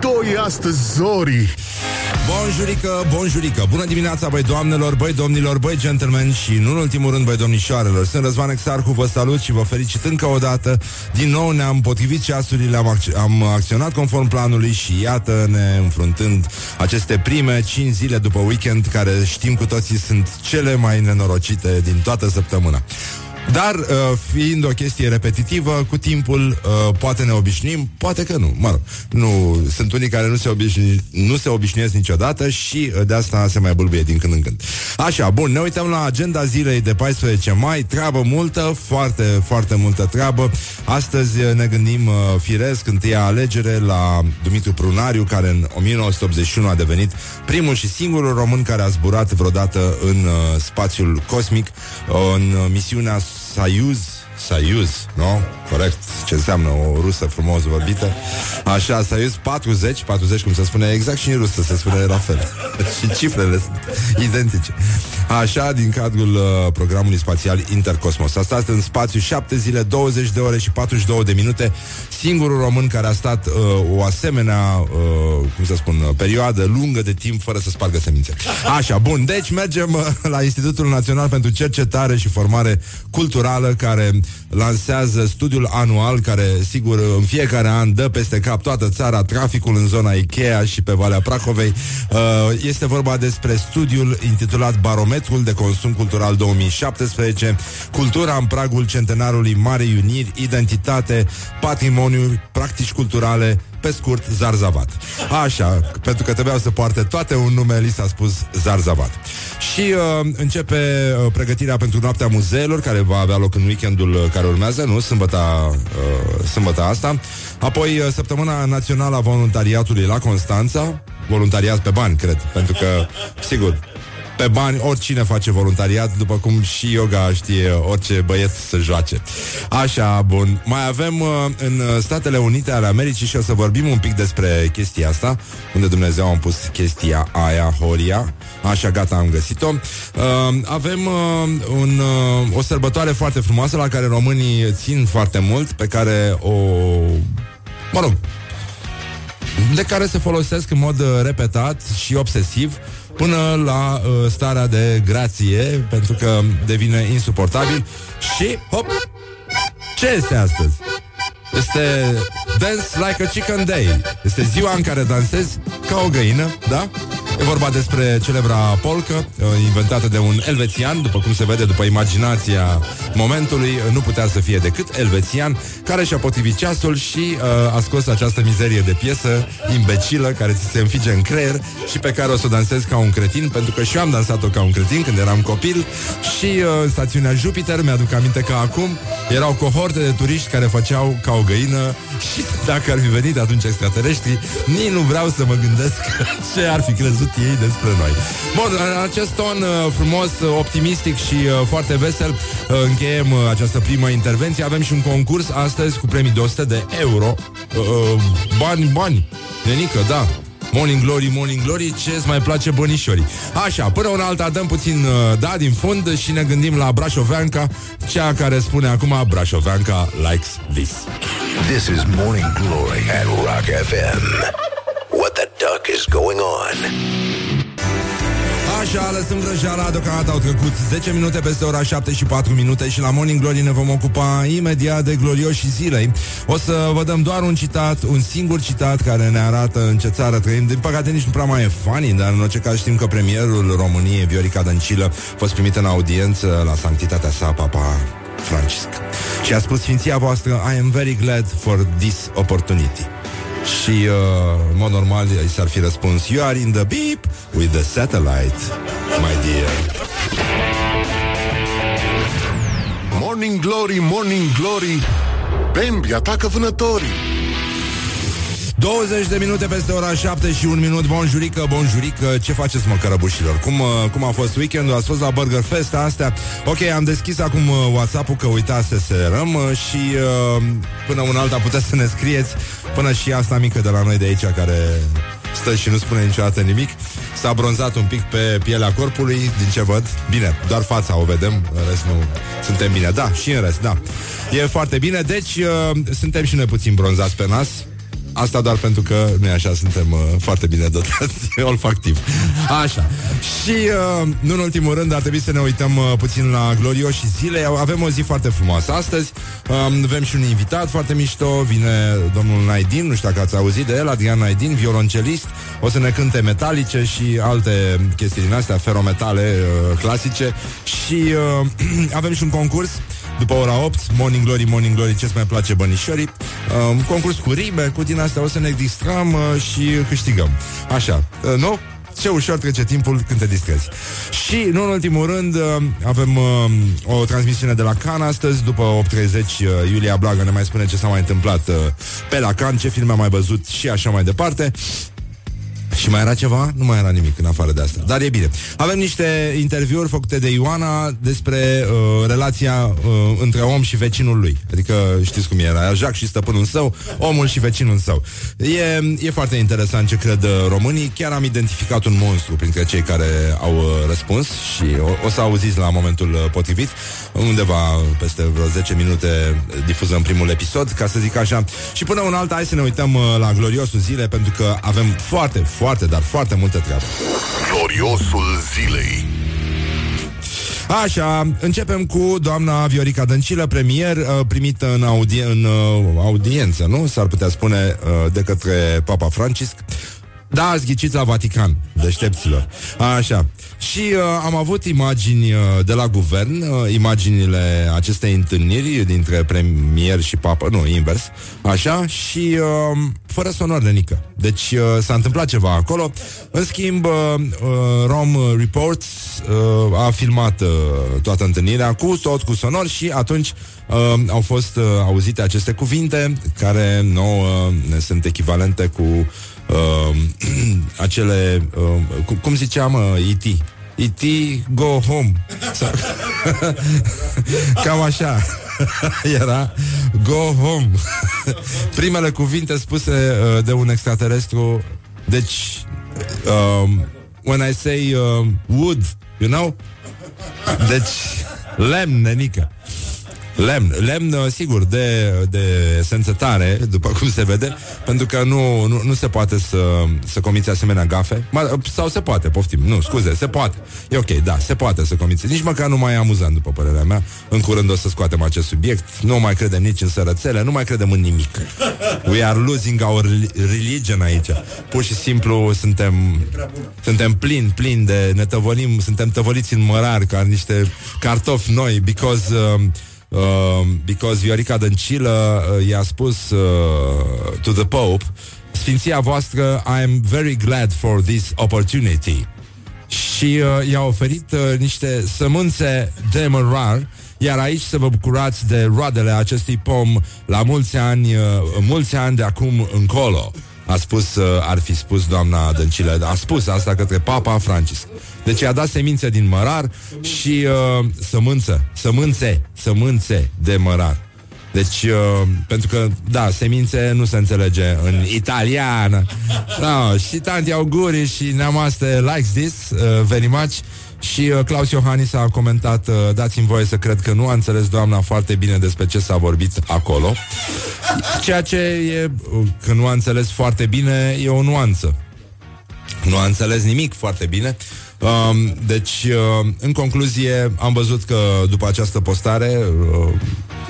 doi astăzi, Zori! Bonjurică, bonjurică. Bună dimineața, băi doamnelor, băi domnilor, băi gentlemen Și în ultimul rând, băi domnișoarelor. Sunt Răzvan Exarcu, vă salut și vă felicit încă o dată. Din nou ne-am potrivit ceasurile Am, ac- am acționat conform planului Și iată ne înfruntând Aceste prime 5 zile după weekend Care știm cu toții sunt cele mai nenorocite Din toată săptămâna dar, uh, fiind o chestie repetitivă, cu timpul uh, poate ne obișnuim, poate că nu. Mă rog, nu, sunt unii care nu se, obișnui, nu se obișnuiesc niciodată și uh, de asta se mai bâlbuie din când în când. Așa, bun, ne uităm la agenda zilei de 14 mai, treabă multă, foarte, foarte multă treabă. Astăzi uh, ne gândim uh, firesc, întâia alegere la Dumitru Prunariu, care în 1981 a devenit primul și singurul român care a zburat vreodată în uh, spațiul cosmic, uh, în uh, misiunea Sayuz, Sayuz, não? Corect, ce înseamnă o rusă frumos vorbită. Așa, Soyuz 40, 40 cum se spune, exact și în rusă se spune la fel. și cifrele sunt identice. Așa, din cadrul uh, programului spațial Intercosmos. A stat în spațiu 7 zile, 20 de ore și 42 de minute. Singurul român care a stat uh, o asemenea, uh, cum să spun, uh, perioadă lungă de timp fără să spargă semințe. Așa, bun, deci mergem uh, la Institutul Național pentru Cercetare și Formare Culturală, care lansează studiul anual, care, sigur, în fiecare an dă peste cap toată țara traficul în zona Ikea și pe Valea Prahovei. Uh, este vorba despre studiul intitulat Barometrul de Consum Cultural 2017, Cultura în pragul centenarului Marei Uniri, Identitate, Patrimoniu, Practici culturale, pe scurt, Zarzavat. Așa, pentru că trebuiau să poarte toate un nume, li s-a spus Zarzavat. Și uh, începe uh, pregătirea pentru noaptea muzeelor, care va avea loc în weekendul uh, care urmează, nu? Sâmbăta, uh, sâmbăta asta. Apoi, uh, săptămâna națională a voluntariatului la Constanța, voluntariat pe bani, cred, pentru că, sigur, pe bani, oricine face voluntariat, după cum și yoga știe orice băieț să joace. Așa, bun. Mai avem uh, în Statele Unite ale Americii și o să vorbim un pic despre chestia asta, unde Dumnezeu a pus chestia aia, Horia. Așa, gata, am găsit-o. Uh, avem uh, un, uh, o sărbătoare foarte frumoasă la care românii țin foarte mult, pe care o... Mă rog, de care se folosesc în mod uh, repetat și obsesiv până la uh, starea de grație, pentru că devine insuportabil și, hop, ce este astăzi? Este Dance Like a Chicken Day. Este ziua în care dansezi ca o găină, da? E vorba despre celebra polcă, uh, inventată de un elvețian, după cum se vede după imaginația momentului, uh, nu putea să fie decât elvețian, care și-a potrivit ceasul și uh, a scos această mizerie de piesă imbecilă care ți se înfige în creier și pe care o să o dansez ca un cretin, pentru că și eu am dansat-o ca un cretin când eram copil. Și uh, în stațiunea Jupiter, mi-aduc aminte că acum erau cohorte de turiști care făceau ca o găină și dacă ar fi venit atunci extraterestri, nici nu vreau să mă gândesc ce ar fi crezut ei despre noi. Bun, în acest ton uh, frumos, uh, optimistic și uh, foarte vesel, uh, încheiem uh, această primă intervenție. Avem și un concurs astăzi cu premii de 100 de euro. Uh, uh, bani, bani. Nenică, da. Morning Glory, Morning Glory, ce îți mai place bănișorii. Așa, până una alta dăm puțin uh, da din fund și ne gândim la Brașoveanca, cea care spune acum Brașoveanca likes this. This is Morning Glory at Rock FM. What the duck is going on? Așa, lăsăm vrăjeala, deocamdată au trecut 10 minute peste ora 7 și 4 minute și la Morning Glory ne vom ocupa imediat de glorioși zilei. O să vă dăm doar un citat, un singur citat care ne arată în ce țară trăim. Din păcate nici nu prea mai e funny, dar în orice caz știm că premierul României, Viorica Dăncilă, a fost primit în audiență la sanctitatea sa, Papa Francisc. Și a spus Sfinția voastră, I am very glad for this opportunity. Și, uh, în mod normal, i s-ar fi răspuns You are in the beep with the satellite, my dear. Morning Glory, Morning Glory Bambi atacă vânătorii 20 de minute peste ora 7 și un minut. Bonjurică, bonjurică, ce faceți mă cărăbușilor? Cum, uh, cum a fost weekendul? Ați fost la Burger Fest astea? Ok, am deschis acum uh, WhatsApp-ul că uitați să serăm uh, Și uh, până un alta puteți să ne scrieți Până și asta mică de la noi de aici Care stă și nu spune niciodată nimic. S-a bronzat un pic pe pielea corpului Din ce văd, bine, doar fața o vedem În rest nu suntem bine. Da, și în rest, da. E foarte bine, deci uh, suntem și noi puțin bronzați pe nas Asta doar pentru că noi așa suntem uh, foarte bine dotați olfactiv. Așa. Și uh, nu în ultimul rând ar trebui să ne uităm uh, puțin la glorioși zile. Avem o zi foarte frumoasă astăzi. Uh, avem și un invitat foarte mișto. Vine domnul Naidin, nu știu dacă ați auzit de el, Adrian Naidin, violoncelist. O să ne cânte metalice și alte chestii din astea, ferometale uh, clasice. Și uh, avem și un concurs după ora 8, Morning Glory, Morning Glory, ce-ți mai place bănișorii. Uh, concurs cu rime, cu din astea o să ne distrăm uh, și câștigăm. Așa, uh, nu? Ce ușor trece timpul când te distrezi. Și, nu în ultimul rând, uh, avem uh, o transmisiune de la Can astăzi, după 8.30, uh, Iulia Blaga ne mai spune ce s-a mai întâmplat uh, pe la Can, ce filme a mai văzut și așa mai departe. Și mai era ceva? Nu mai era nimic în afară de asta. Dar e bine. Avem niște interviuri făcute de Ioana despre uh, relația uh, între om și vecinul lui. Adică știți cum era, Jacques și stăpânul său, omul și vecinul său. E, e foarte interesant ce cred uh, românii. Chiar am identificat un monstru printre cei care au uh, răspuns și o, o să auziți la momentul uh, potrivit. Undeva peste vreo 10 minute difuzăm primul episod, ca să zic așa. Și până un alta, hai să ne uităm uh, la gloriosul zile, pentru că avem foarte, foarte, dar foarte multă treabă. Gloriosul zilei. Așa, începem cu doamna Viorica Dăncilă, premier, uh, primită în, audie- în uh, audiență, nu? S-ar putea spune uh, de către Papa Francisc. Da, ați ghicit la Vatican, deștepților. Așa. Și uh, am avut imagini uh, de la guvern, uh, imaginile acestei întâlniri dintre premier și papă, nu, invers, așa, și uh, fără sonor de nică. Deci uh, s-a întâmplat ceva acolo. În schimb, uh, uh, Rom Reports uh, a filmat uh, toată întâlnirea cu tot cu sonor și atunci uh, au fost uh, auzite aceste cuvinte care nouă uh, ne sunt echivalente cu uh, acele, uh, cum, cum ziceam, uh, E.T. E.T. go home. Sau- Cam așa era go home. Primele cuvinte spuse uh, de un extraterestru. Deci, um, when I say uh, wood, you know? Deci, lemn, nenică. Lemn, lemn, uh, sigur, de, de esență tare, după cum se vede, pentru că nu, nu, nu se poate să, să comiți asemenea gafe. Ma, sau se poate, poftim. Nu, scuze, se poate. E ok, da, se poate să comiți. Nici măcar nu mai e amuzant, după părerea mea. În curând o să scoatem acest subiect. Nu mai credem nici în sărățele, nu mai credem în nimic. We are losing our religion aici. Pur și simplu suntem, suntem plini, plini de ne tăvălim, suntem tăvăliți în mărar ca niște cartofi noi, because... Um, Uh, because Viorica Dăncilă uh, i-a spus uh, to the Pope Sfinția voastră, I am very glad for this opportunity. Și uh, i-a oferit uh, niște sămânțe de mărar iar aici să vă bucurați de roadele acestui pom la mulți ani, uh, mulți ani de acum încolo. A spus, uh, ar fi spus doamna Dăncilă, a spus asta către Papa Francisc. Deci i-a dat semințe din mărar și uh, sămânță, sămânțe, sămânțe de mărar. Deci, uh, pentru că, da, semințe nu se înțelege în italiană. No, și tanti auguri și neamaste likes this uh, very much. Și uh, Claus Iohannis a comentat uh, Dați-mi voie să cred că nu a înțeles doamna foarte bine despre ce s-a vorbit acolo Ceea ce e uh, Că nu a înțeles foarte bine E o nuanță Nu a înțeles nimic foarte bine Um, deci, uh, în concluzie, am văzut că după această postare, uh,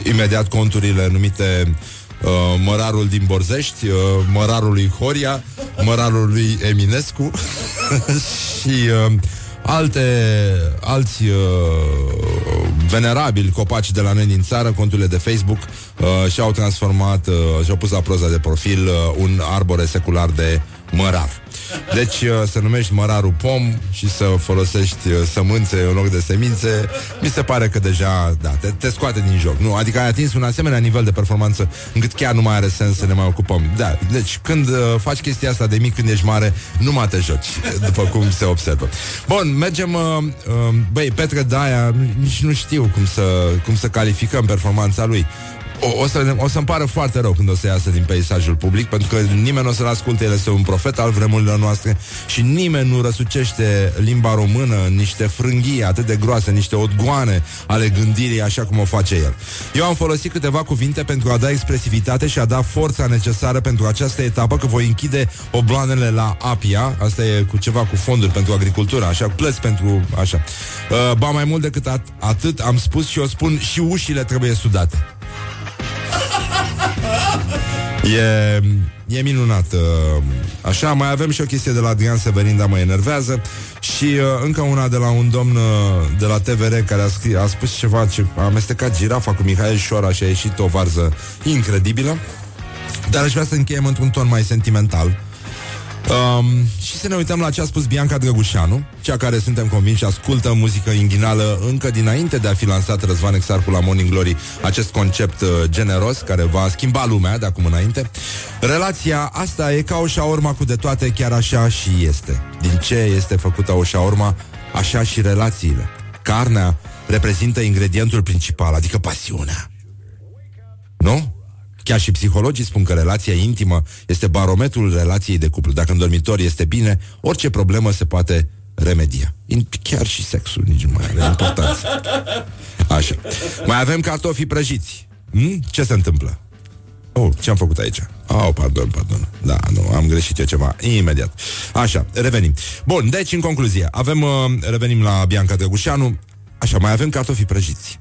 imediat conturile numite uh, Mărarul din Borzești, uh, Mărarul lui Horia, Mărarul lui Eminescu și uh, alte, alți uh, venerabili copaci de la noi din țară, conturile de Facebook, uh, și-au transformat, uh, și-au pus la proza de profil uh, un arbore secular de mărar. Deci uh, să numești mărarul pom și să folosești uh, sămânțe în loc de semințe, mi se pare că deja, da, te, te scoate din joc. Nu, adică ai atins un asemenea nivel de performanță încât chiar nu mai are sens să ne mai ocupăm. Da, deci când uh, faci chestia asta de mic când ești mare, nu mai te joci, după cum se observă. Bun, mergem, uh, uh, băi, Petre Daia, nici nu știu cum să, cum să calificăm performanța lui. O, o, să, o să-mi pară foarte rău când o să iasă din peisajul public, pentru că nimeni nu o să-l asculte, el este un profet al vremurilor noastre și nimeni nu răsucește limba română în niște frânghii atât de groase, niște odgoane ale gândirii, așa cum o face el. Eu am folosit câteva cuvinte pentru a da expresivitate și a da forța necesară pentru această etapă, că voi închide obloanele la APIA, asta e cu ceva cu fonduri pentru agricultură, așa, plăți pentru, așa. Uh, ba mai mult decât at- atât, am spus și o spun, și ușile trebuie sudate. E, e minunat uh, Așa, mai avem și o chestie de la Adrian Severin Dar mă enervează. Și uh, încă una de la un domn uh, de la TVR Care a, scris, a spus ceva ce A amestecat girafa cu Mihail Șoraș Și a ieșit o varză incredibilă. Dar aș vrea să încheiem într-un ton mai sentimental Um, și să ne uităm la ce a spus Bianca Drăgușanu, cea care suntem convinși ascultă muzică inghinală încă dinainte de a fi lansat Răzvan Exarcu la Morning Glory acest concept uh, generos care va schimba lumea de acum înainte. Relația asta e ca o șaorma cu de toate, chiar așa și este. Din ce este făcută o șaorma, așa și relațiile. Carnea reprezintă ingredientul principal, adică pasiunea. Nu? Chiar și psihologii spun că relația intimă este barometrul relației de cuplu. Dacă în dormitor este bine, orice problemă se poate remedia. Chiar și sexul nici nu mai are importanță. Așa. Mai avem cartofii prăjiți. Hmm? Ce se întâmplă? Oh, ce am făcut aici? Oh, pardon, pardon. Da, nu, am greșit eu ceva. Imediat. Așa, revenim. Bun, deci, în concluzie, avem, uh, revenim la Bianca Drăgușanu. Așa, mai avem cartofii prăjiți.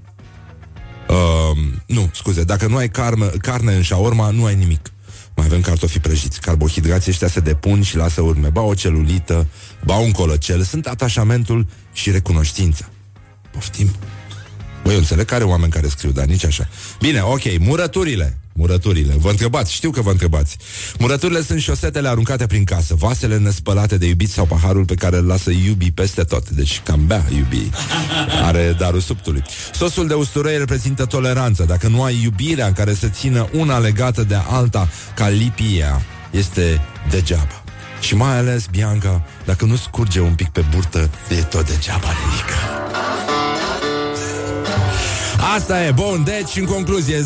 Uh, nu, scuze, dacă nu ai carne, carne în șaorma, nu ai nimic. Mai avem cartofi prăjiți. Carbohidrații ăștia se depun și lasă urme. Ba o celulită, ba un colăcel. Sunt atașamentul și recunoștința. Poftim. Băi, eu înțeleg că are oameni care scriu, dar nici așa. Bine, ok, murăturile. Murăturile. Vă întrebați, știu că vă întrebați. Murăturile sunt șosetele aruncate prin casă, vasele nespălate de iubit sau paharul pe care îl lasă iubii peste tot. Deci cam bea iubii. Are darul subtului. Sosul de usturoi reprezintă toleranță. Dacă nu ai iubirea în care să țină una legată de alta ca lipia, este degeaba. Și mai ales, Bianca, dacă nu scurge un pic pe burtă, e tot degeaba, nenică. Asta e, bun, deci în concluzie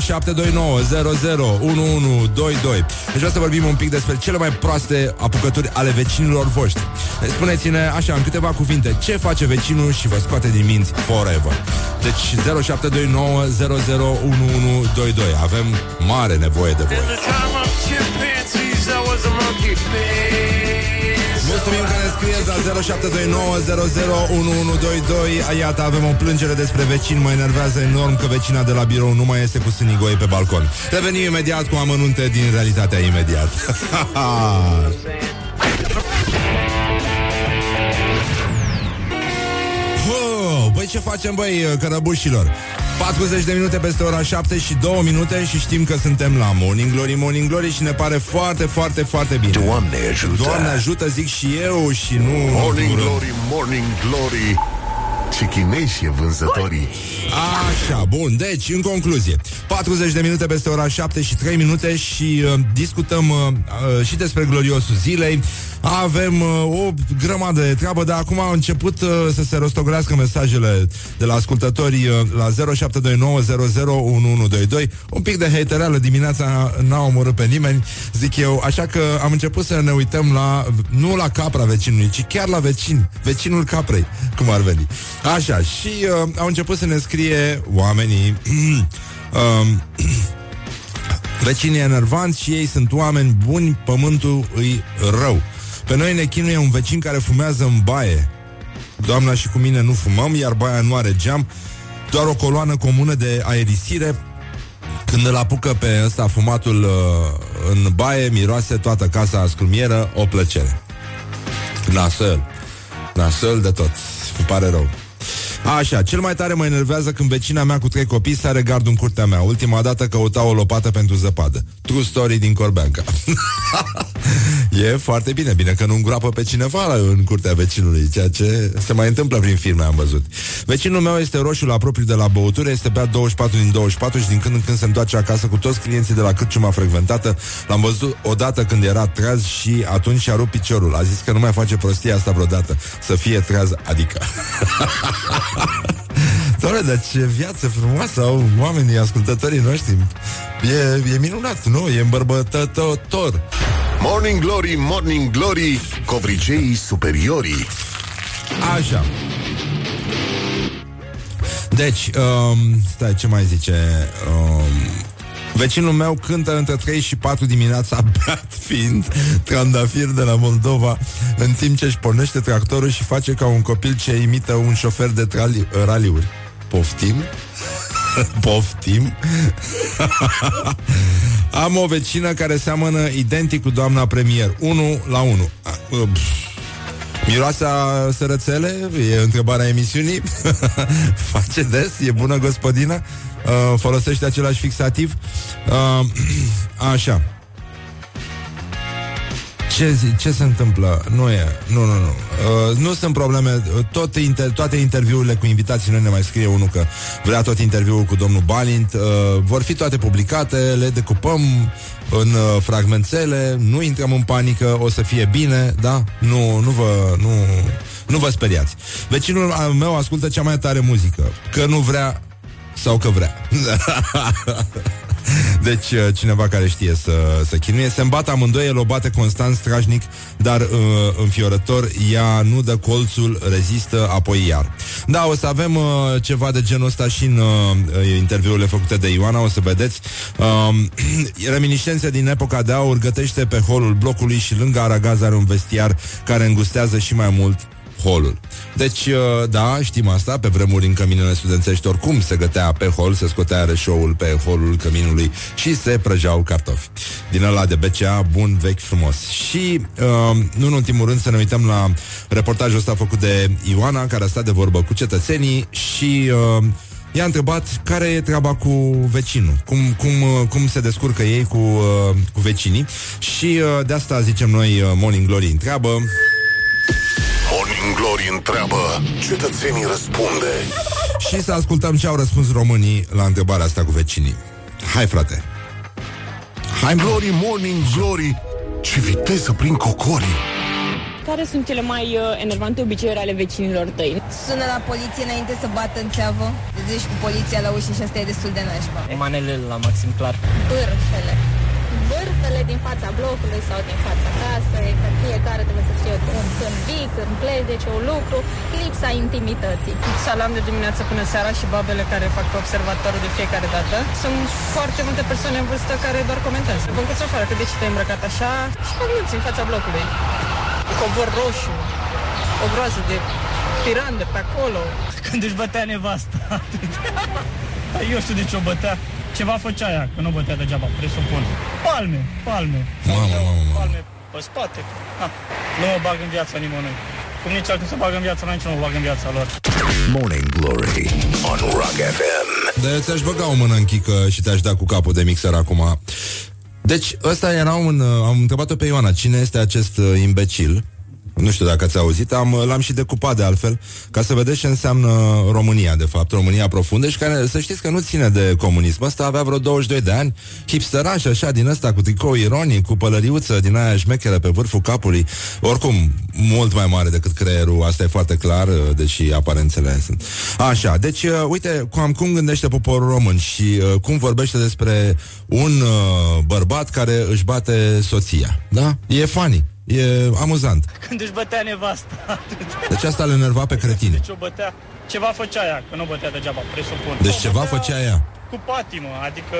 0729 001122 Deci vreau să vorbim un pic despre cele mai proaste apucături ale vecinilor voștri. Deci, Spuneți-ne așa, în câteva cuvinte Ce face vecinul și vă scoate din minți forever? Deci 0729 001122 Avem mare nevoie de voi Mulțumim că ne scrieți la 0729 Iată, avem o plângere despre vecin Mă enervează enorm că vecina de la birou Nu mai este cu sânigoi pe balcon. Revenim imediat cu amănunte din realitatea imediat. Băi, ce facem, băi, cărăbușilor? 40 de minute peste ora 7 și 2 minute și știm că suntem la Morning Glory, Morning Glory și ne pare foarte, foarte, foarte bine. Doamne ajută! Doamne ajută, zic și eu și nu... Morning Glory, Morning Glory Ce chinezi e vânzătorii. Așa, bun, deci, în concluzie 40 de minute peste ora 7 și 3 minute Și uh, discutăm uh, uh, Și despre gloriosul zilei. Avem uh, o grămadă de treabă Dar acum au început uh, să se rostogolească Mesajele de la ascultători uh, La 0729001122 Un pic de hatereală dimineața N-a omorât pe nimeni, zic eu Așa că am început să ne uităm la Nu la capra vecinului, ci chiar la vecin Vecinul caprei, cum ar veni Așa, și uh, au început să ne scrie oamenii um, Vecinii enervanți și ei sunt oameni buni, pământul îi rău. Pe noi ne chinuie un vecin care fumează în baie. Doamna și cu mine nu fumăm, iar baia nu are geam, doar o coloană comună de aerisire. Când îl apucă pe ăsta fumatul uh, în baie, miroase toată casa scrumieră, o plăcere. Nasăl. Nasăl de tot. Îmi pare rău. Așa, cel mai tare mă enervează când vecina mea cu trei copii sare gardul în curtea mea. Ultima dată căuta o lopată pentru zăpadă. True story din Corbeanca. e foarte bine, bine că nu îngroapă pe cineva în curtea vecinului, ceea ce se mai întâmplă prin filme, am văzut. Vecinul meu este roșu la propriu de la băutură, este beat 24 din 24 și din când în când se întoarce acasă cu toți clienții de la cârciuma frecventată. L-am văzut odată când era treaz și atunci și-a rupt piciorul. A zis că nu mai face prostia asta vreodată. Să fie treaz, adică. Doamne, dar ce viață frumoasă au oamenii, ascultătorii noștri. E, e minunat, nu? E îmbărbătător. Morning Glory, Morning Glory, covriceii superiorii. Așa. Deci, um, stai, ce mai zice? Um, Vecinul meu cântă între 3 și 4 dimineața beat fiind trandafir de la Moldova în timp ce își pornește tractorul și face ca un copil ce imită un șofer de trali- raliuri. Poftim? Poftim? Am o vecină care seamănă identic cu doamna premier. 1 la 1. Miroase a sărățele? E întrebarea emisiunii. Face des? E bună gospodină? Uh, folosește același fixativ? Uh, așa. Ce, zi, ce se întâmplă? Nu e, nu, nu, nu. Uh, nu sunt probleme. Tot inter, toate interviurile cu invitații, noi ne mai scrie unul că vrea tot interviul cu domnul Balint. Uh, vor fi toate publicate, le decupăm în uh, fragmentele, nu intrăm în panică, o să fie bine, da? Nu, nu vă, nu, nu vă speriați. Vecinul meu ascultă cea mai tare muzică. Că nu vrea sau că vrea. Deci uh, cineva care știe să, să chinuie. Se îmbată amândoi, el o bate constant strașnic Dar uh, înfiorător. Ea nu dă colțul, rezistă Apoi iar. Da, o să avem uh, ceva de genul ăsta Și în uh, interviurile făcute de Ioana O să vedeți. Uh, Reminiscențe din epoca de aur Gătește pe holul blocului Și lângă Aragaz are un vestiar Care îngustează și mai mult holul. Deci, uh, da, știm asta, pe vremuri în căminele studențești oricum se gătea pe hol, se scotea reșoul pe holul căminului și se prăjeau cartofi. Din ăla de BCA, bun, vechi, frumos. Și, uh, nu în ultimul rând, să ne uităm la reportajul ăsta făcut de Ioana, care a stat de vorbă cu cetățenii și... Uh, I-a întrebat care e treaba cu vecinul, cum, cum, uh, cum se descurcă ei cu, uh, cu vecinii și uh, de asta zicem noi uh, Morning Glory întreabă Morning Glory întreabă, cetățenii răspunde. Și să ascultăm ce au răspuns românii la întrebarea asta cu vecinii. Hai, frate! Hai, Glory, Morning Glory, ce viteză prin cocorii. Care sunt cele mai uh, enervante obiceiuri ale vecinilor tăi? Sună la poliție înainte să bată în țeavă. Deci cu poliția la ușă și asta e destul de nașpa. Manelele la maxim clar. Bârfele. Bârfele din fața blocului sau din fața casei, că fiecare trebuie să știe când, când vii, când pleci, de ce un lucru, lipsa intimității. Salam de dimineață până seara și babele care fac pe observatorul de fiecare dată. Sunt foarte multe persoane în vârstă care doar comentează. Vă încuți afară că de ce te-ai îmbrăcat așa și fac nuți în fața blocului. Cu covor roșu, o groază de pirande pe acolo. Când își bătea nevasta. Eu știu de ce o bătea. Ceva făcea ea, că nu bătea degeaba, presupun. Palme, palme. Mamă, mamă, mamă. Palme pe spate. Ha, nu mă bag în viața nimănui. Cum nici altul să bag în viața mea, nici nu mă bag în viața lor. Morning Glory on Rock FM. De ți-aș băga o mână în chică și te-aș da cu capul de mixer acum. Deci, ăsta era un... uh, Am întrebat-o pe Ioana, cine este acest uh, imbecil? Nu știu dacă ați auzit, am, l-am și decupat de altfel, ca să vedeți ce înseamnă România, de fapt, România profundă și care, să știți că nu ține de comunism. Ăsta avea vreo 22 de ani, hipsteraș așa, din ăsta, cu tricou ironic, cu pălăriuță din aia șmecheră pe vârful capului, oricum, mult mai mare decât creierul, asta e foarte clar, uh, deși aparențele sunt. Așa, deci, uh, uite, cum, cum gândește poporul român și uh, cum vorbește despre un uh, bărbat care își bate soția, da? E funny. E amuzant. Când își bătea nevasta. Deci asta le enerva pe cretine. Deci o bătea. Ceva făcea ea, că nu bătea degeaba, presupun. Deci O ceva bătea făcea ea. Cu patimă, adică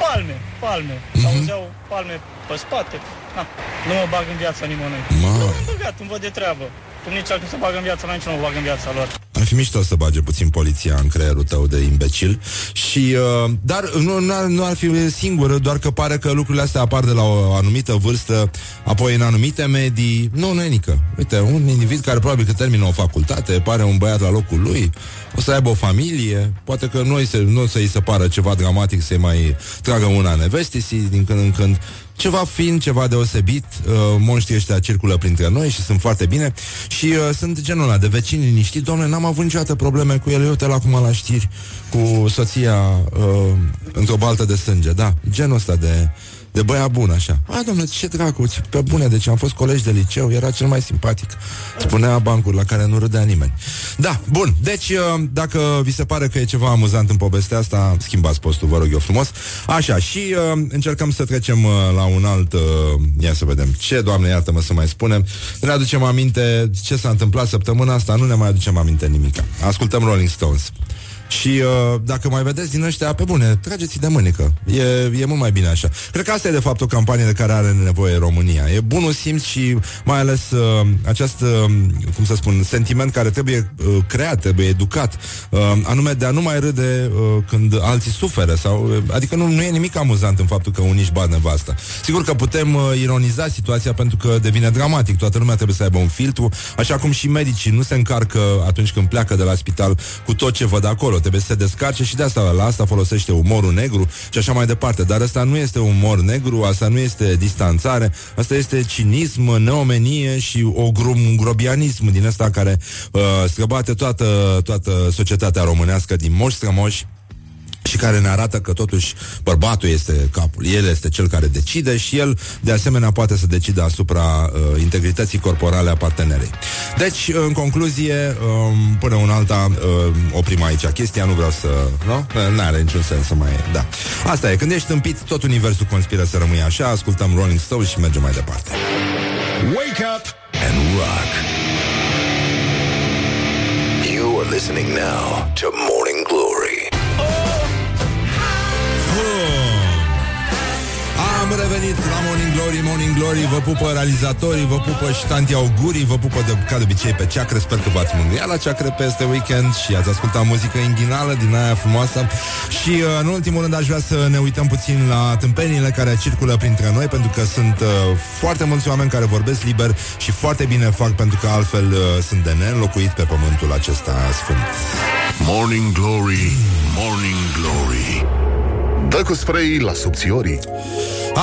palme, palme. Mhm. Mm-hmm. Auzeau palme pe spate. Ha, nu mă bag în viața nimănui. Mă. Nu m-am băgat, îmi văd de treabă. Cum nici altul să bagă în viața mea, nici nu mă bag în viața lor. Ar fi mișto să bage puțin poliția în creierul tău de imbecil. Și, uh, Dar nu, nu, ar, nu ar fi singur Doar că pare că lucrurile astea apar de la o anumită vârstă Apoi în anumite medii. Nu, nu e nică. Uite, un individ care probabil că termină o facultate Pare un băiat la locul lui O să aibă o familie Poate că nu, se, nu o să-i se pară ceva dramatic Să-i mai tragă una nevestisi Din când în când ceva fin, ceva deosebit uh, Monștrii ăștia circulă printre noi Și sunt foarte bine. Și uh, sunt genul ăla de vecini liniștiți Doamne, n-am avut niciodată probleme cu ele. Uite-l acum la știri Cu soția uh, într-o baltă de sânge. Da, genul ăsta de de băiat bun, așa. A, domnule, ce dracu, ce- pe bune, deci am fost colegi de liceu, era cel mai simpatic. Spunea bancuri la care nu râdea nimeni. Da, bun, deci uh, dacă vi se pare că e ceva amuzant în povestea asta, schimbați postul, vă rog eu frumos. Așa, și uh, încercăm să trecem uh, la un alt, uh, ia să vedem, ce, doamne, iartă-mă să mai spunem, ne aducem aminte ce s-a întâmplat săptămâna asta, nu ne mai aducem aminte nimica. Ascultăm Rolling Stones. Și uh, dacă mai vedeți din ăștia, pe bune, trageți de mânică. E, e mult mai bine așa. Cred că asta e de fapt o campanie de care are nevoie România. E bunul simț și mai ales uh, acest, uh, cum să spun, sentiment care trebuie uh, creat, trebuie educat. Uh, anume de a nu mai râde uh, când alții suferă. Sau, uh, adică nu, nu e nimic amuzant în faptul că unii își bat nevasta. Sigur că putem uh, ironiza situația pentru că devine dramatic. Toată lumea trebuie să aibă un filtru, așa cum și medicii nu se încarcă atunci când pleacă de la spital cu tot ce văd acolo. Trebuie să se descarce și de asta la asta folosește umorul negru și așa mai departe. Dar asta nu este umor negru, asta nu este distanțare, asta este cinism, neomenie și o grum, un grobianism din ăsta care uh, străbate toată, toată societatea românească din moși strămoși și care ne arată că totuși bărbatul este capul, el este cel care decide și el de asemenea poate să decide asupra uh, integrității corporale a partenerei. Deci, în concluzie, um, până un alta uh, oprim aici chestia, nu vreau să... Nu? Nu are niciun sens să mai... Da. Asta e, când ești tâmpit, tot universul conspiră să rămâi așa, ascultăm Rolling Stones și mergem mai departe. Wake up and rock. You are listening now to Morning Glory. Am revenit la Morning Glory, Morning Glory. Vă pupă realizatorii, vă pupă și tanti augurii Vă pupă de, ca de obicei pe ceacră. Sper că v-ați mângâiat la ceacră peste weekend Și ați ascultat muzică inghinală din aia frumoasă. Și uh, în ultimul rând aș vrea să ne uităm puțin la tâmpenile care circulă printre noi Pentru că sunt uh, foarte mulți oameni care vorbesc liber Și foarte bine fac pentru că altfel uh, sunt de neînlocuit pe pământul acesta sfânt. Morning Glory, Morning Glory Dă cu spray la subțiorii.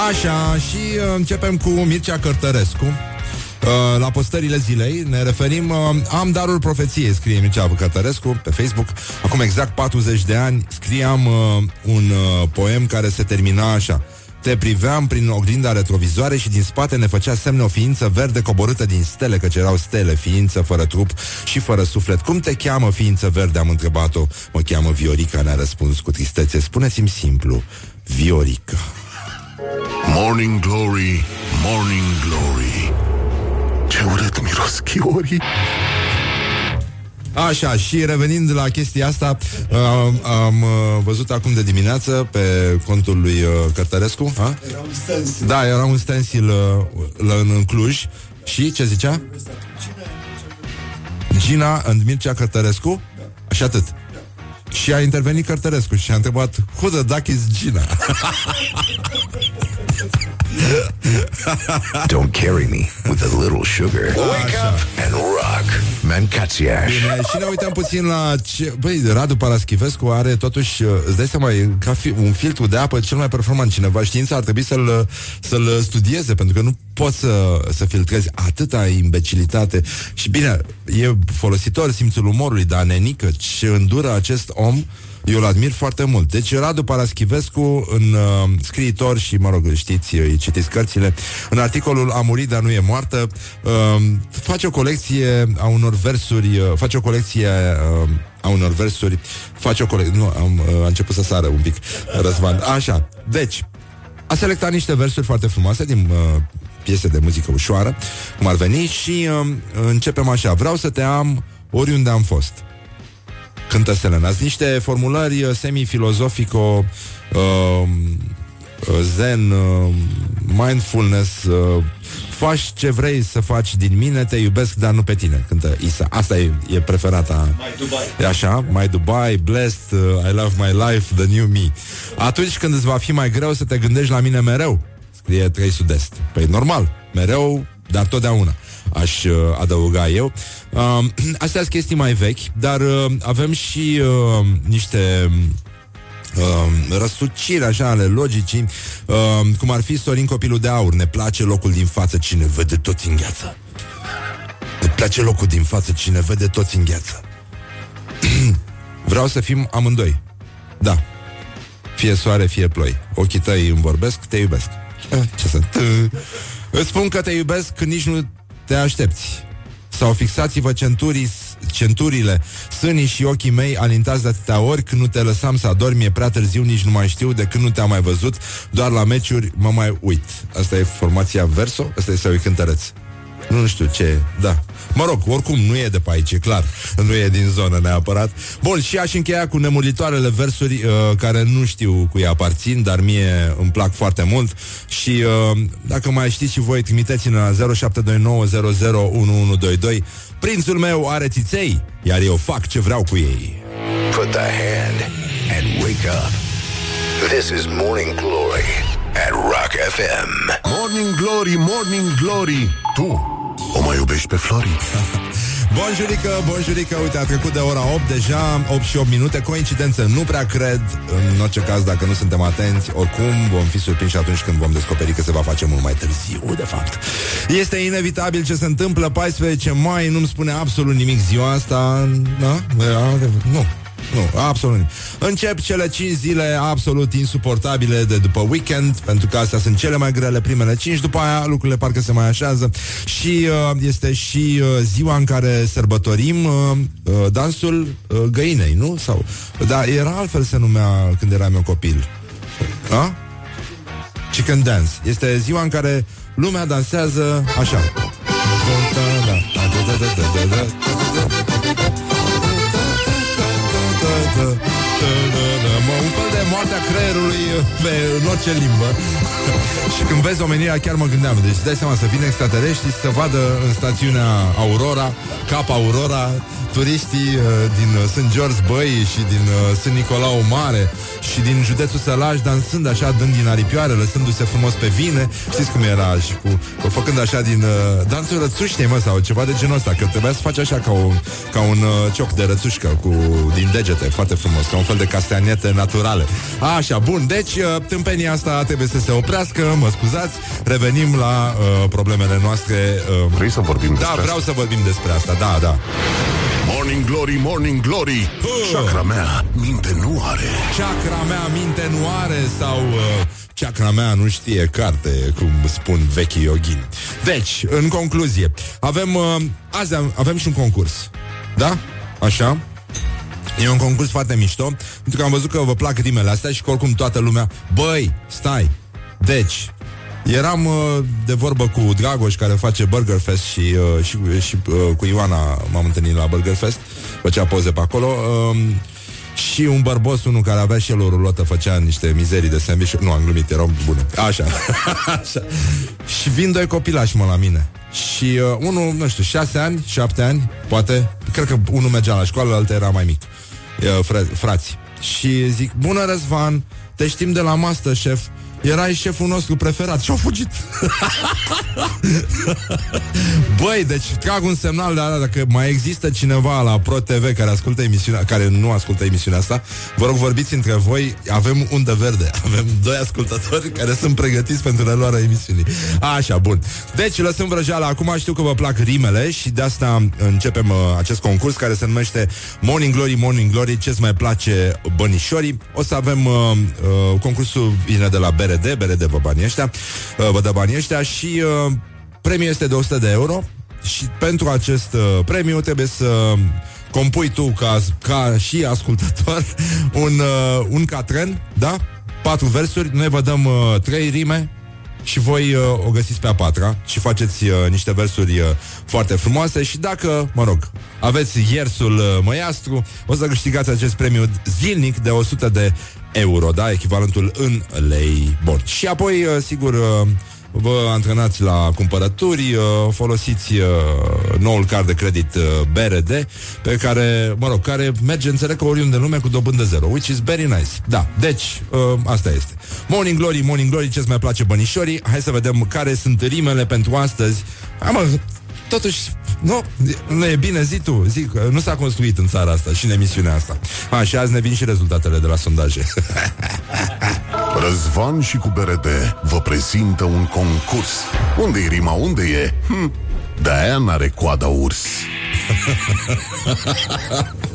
Așa, și uh, începem cu Mircea Cărtărescu. Uh, la postările zilei. Ne referim uh, Am darul profeției, scrie Mircea Cărtărescu pe Facebook. Acum exact 40 de ani scriam uh, un uh, poem care se termina așa te priveam prin oglinda retrovizoare și din spate ne făcea semne o ființă verde coborâtă din stele, căci erau stele, ființă fără trup și fără suflet. Cum te cheamă ființă verde? Am întrebat-o. Mă cheamă Viorica, ne-a răspuns cu tristețe. Spuneți-mi simplu, Viorica. Morning Glory, Morning Glory Ce urât miros chiorii Așa, și revenind la chestia asta, uh, am uh, văzut acum de dimineață pe contul lui uh, Cărtărescu. A? Da, era un stencil uh, la, în, în Cluj. Și ce zicea? Gina and Mircea Cărtărescu? Și atât. Și a intervenit Cărtărescu și a întrebat Who the duck is Gina? Don't carry me with a little sugar. Wake up and rock. Mancațiaș. Bine, și ne uităm puțin la ce... Băi, Radu Paraschivescu are totuși, uh, îți dai seama, e ca fi, un filtru de apă cel mai performant. Cineva știința ar trebui să-l, să-l studieze, pentru că nu poți să, să filtrezi atâta imbecilitate. Și bine, e folositor simțul umorului, dar nenică, ce îndură acest om, eu îl admir foarte mult. Deci Radu Paraschivescu, în uh, scriitor și, mă rog, știți, îi citiți cărțile, în articolul A murit, dar nu e moartă, uh, face o colecție a unor versuri, uh, face o colecție uh, a unor versuri, face o colecție, nu, am, uh, a început să sară un pic, Răzvan. Așa, deci, a selectat niște versuri foarte frumoase din uh, piese de muzică ușoară, cum ar veni, și uh, începem așa. Vreau să te am oriunde am fost cântă Selena. Sunt niște formulări uh, semi-filozofico uh, zen, uh, mindfulness, uh, faci ce vrei să faci din mine, te iubesc, dar nu pe tine, cântă Isa. Asta e, e preferata. Mai Dubai. E așa, My Dubai, Blessed, uh, I love my life, the new me. Atunci când îți va fi mai greu să te gândești la mine mereu, scrie 3 Sud-Est. Păi normal, mereu, dar totdeauna aș uh, adăuga eu. Uh, astea sunt chestii mai vechi, dar uh, avem și uh, niște uh, răsuciri așa ale logicii, uh, cum ar fi Sorin Copilul de Aur. Ne place locul din față, cine vede toți în gheață. Ne place locul din față, cine vede toți în gheață. Vreau să fim amândoi. Da. Fie soare, fie ploi. Ochii tăi îmi vorbesc, te iubesc. Eh, Ce să... t- Îți spun că te iubesc când nici nu te aștepți. Sau fixați-vă centurii, centurile, sânii și ochii mei alintați de atâtea ori când nu te lăsam să adormi, e prea târziu, nici nu mai știu, de când nu te-am mai văzut, doar la meciuri mă mai uit. Asta e formația Verso? Asta este cântăreț. Nu știu ce, da. Mă rog, oricum nu e de pe aici, e clar. Nu e din zonă neapărat. Bun, și aș încheia cu nemuritoarele versuri uh, care nu știu cui aparțin, dar mie îmi plac foarte mult. Și uh, dacă mai știți și voi, trimiteți-ne la 0729001122. Prințul meu are țiței, iar eu fac ce vreau cu ei. Put the hand and wake up. This is Morning Glory at Rock FM. Morning Glory, Morning Glory Tu o mai iubești pe Flori? Bonjurică, bonjurică, uite, a trecut de ora 8 deja, 8 și 8 minute, coincidență, nu prea cred, în orice caz, dacă nu suntem atenți, oricum vom fi surprinși atunci când vom descoperi că se va face mult mai târziu, de fapt. Este inevitabil ce se întâmplă, 14 mai, nu-mi spune absolut nimic ziua asta, da? Nu, nu, absolut. nimic. Încep cele 5 zile absolut insuportabile de după weekend, pentru că astea sunt cele mai grele, primele 5, după aia lucrurile parcă se mai așează și uh, este și uh, ziua în care sărbătorim uh, uh, dansul uh, găinei, nu? Sau, da, era altfel se numea când eram eu copil. A? Chicken Dance. Este ziua în care lumea dansează așa. Mă, un fel de moartea creierului pe, în orice limbă. Și când vezi omenirea chiar mă gândeam Deci dai seama să vină extraterestri Să vadă în stațiunea Aurora Cap Aurora Turiștii uh, din uh, St. George Băi Și din uh, St. Nicolau Mare Și din județul Sălaj Dansând așa, dând din aripioare Lăsându-se frumos pe vine Știți cum era și cu, cu Făcând așa din uh, dansul rățuștei mă Sau ceva de genul ăsta Că trebuia să faci așa ca un, ca un uh, cioc de rățușcă cu, Din degete, foarte frumos Ca un fel de castanete naturale Așa, bun, deci uh, tâmpenia asta trebuie să se oprească Mă scuzați, revenim la uh, problemele noastre uh, Vrei să vorbim Da, despre vreau asta? să vorbim despre asta, da, da Morning Glory, Morning Glory. Chakra mea minte nu are. Chakra mea minte nu are Sau uh, chakra mea nu știe carte Cum spun vechii yogini Deci, în concluzie Avem, uh, azi am- avem și un concurs. Da? Așa? E un concurs foarte mișto Pentru că am văzut că vă plac rimele astea Și că oricum toată lumea Băi, stai. Deci, Eram uh, de vorbă cu Dragoș care face Burger Fest și, uh, și, și uh, cu Ioana m-am întâlnit la Burger Fest, făcea poze pe acolo. Uh, și un bărbos, unul care avea și el o rulotă, făcea niște mizerii de sandwich. Nu, am glumit, erau bune. Așa. Așa. Și vin doi copilași, mă, la mine. Și uh, unul, nu știu, șase ani, șapte ani, poate. Cred că unul mergea la școală, altul era mai mic. Uh, fr- frați. Și zic, bună Răzvan, te știm de la Masterchef. Erai șeful nostru preferat și au fugit. Băi, deci trag un semnal de ala dacă mai există cineva la Pro TV care ascultă emisiunea, care nu ascultă emisiunea asta, vă rog vorbiți între voi, avem undă verde, avem doi ascultători care sunt pregătiți pentru reluarea emisiunii. Așa, bun. Deci lăsăm vrăjeala, acum știu că vă plac rimele și de asta începem uh, acest concurs care se numește Morning Glory, Morning Glory, ce-ți mai place bănișorii. O să avem uh, uh, concursul vine de la BRD, BRD vă banii ăștia, uh, vă dă banii ăștia și uh, premiul este de 100 de euro și pentru acest uh, premiu trebuie să compui tu ca, ca și ascultător un, uh, un catren, da? Patru versuri, noi vă dăm uh, trei rime și voi uh, o găsiți pe a patra și faceți uh, niște versuri uh, foarte frumoase și dacă, mă rog, aveți iersul uh, măiastru, o să câștigați acest premiu zilnic de 100 de euro, da? Echivalentul în lei. Bun. Și apoi, uh, sigur, uh, vă antrenați la cumpărături, uh, folosiți uh, noul card de credit uh, BRD, pe care, mă rog, care merge, înțeleg că oriunde în lume cu dobândă zero, which is very nice. Da, deci, uh, asta este. Morning Glory, Morning Glory, ce-ți mai place bănișorii? Hai să vedem care sunt rimele pentru astăzi. Hai mă, totuși, nu, nu e bine, zi tu, zic, nu s-a construit în țara asta și în emisiunea asta. A, și azi ne vin și rezultatele de la sondaje. Răzvan și cu BRD vă prezintă un concurs Unde-i rima, unde e? Hm, de-aia n-are coada urs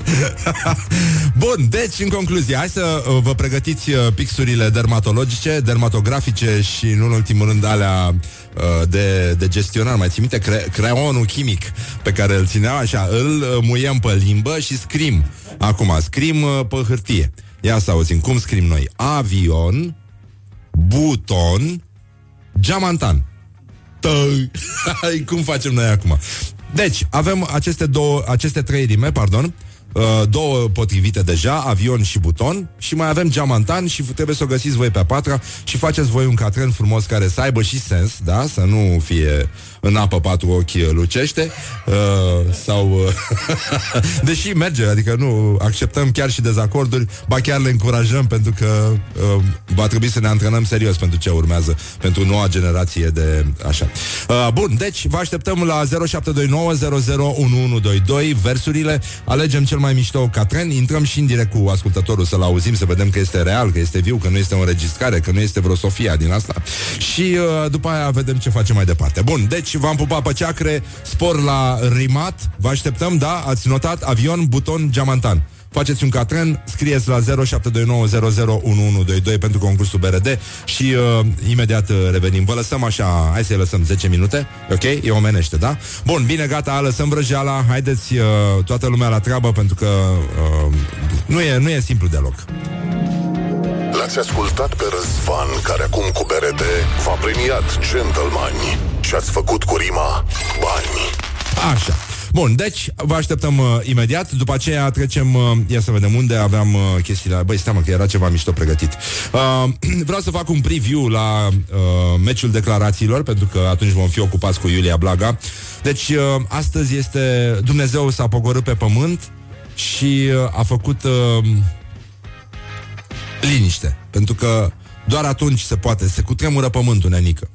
Bun, deci, în concluzie, hai să uh, vă pregătiți uh, pixurile dermatologice, dermatografice și, în ultimul rând, alea uh, de, de gestionar. Mai ții minte cre- creonul chimic pe care îl țineam așa, îl uh, muiem pe limbă și scrim. Acum, scrim uh, pe hârtie. Ia să auzim, cum scrim noi? Avion, buton, geamantan. Tăi. Cum facem noi acum? Deci, avem aceste, două, aceste trei rime, pardon, uh, două potrivite deja, avion și buton, și mai avem geamantan și trebuie să o găsiți voi pe a patra și faceți voi un catren frumos care să aibă și sens, da? Să nu fie în apă patru ochi uh, lucește uh, sau... Uh, deși merge, adică nu acceptăm chiar și dezacorduri, ba chiar le încurajăm pentru că uh, va trebui să ne antrenăm serios pentru ce urmează, pentru noua generație de așa. Uh, bun, deci vă așteptăm la 0729 versurile, alegem cel mai mișto catren, intrăm și în direct cu ascultătorul să-l auzim, să vedem că este real, că este viu, că nu este o înregistrare, că nu este vreo Sofia din asta și uh, după aia vedem ce facem mai departe. Bun, deci v-am pupat pe ceacre, spor la rimat, vă așteptăm, da? Ați notat avion, buton, geamantan. Faceți un catren, scrieți la 0729001122 pentru concursul BRD și uh, imediat uh, revenim. Vă lăsăm așa, hai să-i lăsăm 10 minute, ok? E omenește, da? Bun, bine, gata, lăsăm vrăjeala, haideți uh, toată lumea la treabă pentru că uh, nu, e, nu e simplu deloc. L-ați ascultat pe Răzvan, care acum cu BRD v-a premiat Gentleman. Și ați făcut cu rima bani. Așa. Bun, deci vă așteptăm uh, imediat. După aceea trecem, uh, ia să vedem unde aveam uh, chestiile. Băi, stai mă, că era ceva mișto pregătit. Uh, Vreau să fac un preview la uh, meciul declarațiilor Pentru că atunci vom fi ocupați cu Iulia Blaga. Deci uh, astăzi este Dumnezeu s-a pogorât pe pământ Și uh, a făcut uh, Liniște Pentru că doar atunci se poate Se cutremură pământul, nenică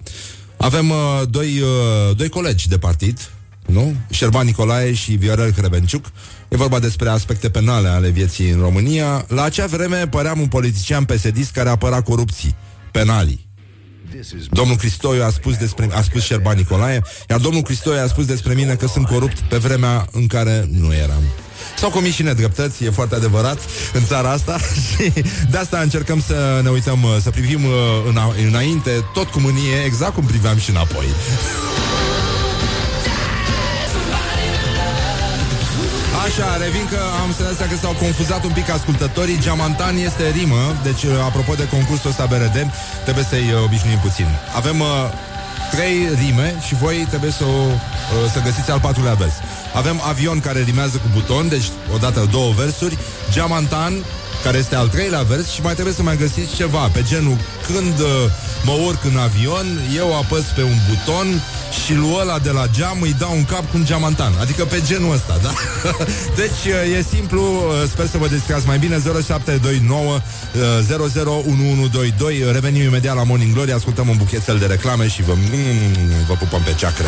avem uh, doi, uh, doi colegi de partid, nu? Șerban Nicolae și Viorel Crebenciuc. E vorba despre aspecte penale ale vieții în România. La acea vreme păream un politician psd care apăra corupții, penalii. Domnul Cristoiu a spus despre a spus Șerban Nicolae, iar domnul Cristoiu a spus despre mine că sunt corupt pe vremea în care nu eram. S-au comis și nedreptăți, e foarte adevărat, în țara asta. Și de asta încercăm să ne uităm, să privim uh, îna- înainte, tot cu mânie, exact cum priveam și înapoi. Așa, revin că am senzația că s-au confuzat un pic ascultătorii. Geamantan este rimă Deci, uh, apropo de concursul ăsta BRD Trebuie să-i uh, obișnuim puțin. Avem uh, trei rime și voi trebuie să, o, uh, să găsiți al patrulea vers Avem avion care rimează cu buton Deci, odată două versuri Geamantan care este al treilea vers și mai trebuie să mai găsiți ceva pe genul când uh, mă urc în avion, eu apăs pe un buton și lui ăla de la geam îi dau un cap cu un geamantan. Adică pe genul ăsta, da? deci uh, e simplu, uh, sper să vă descrați mai bine 0729 uh, 001122 Revenim imediat la Morning Glory, ascultăm un buchetel de reclame și vă, mm, vă pupăm pe ceacră.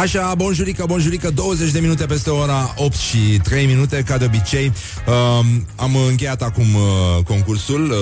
Așa, bonjurică, bonjurică 20 de minute peste ora 8 și 3 minute Ca de obicei. Um, Am încheiat acum uh, concursul uh,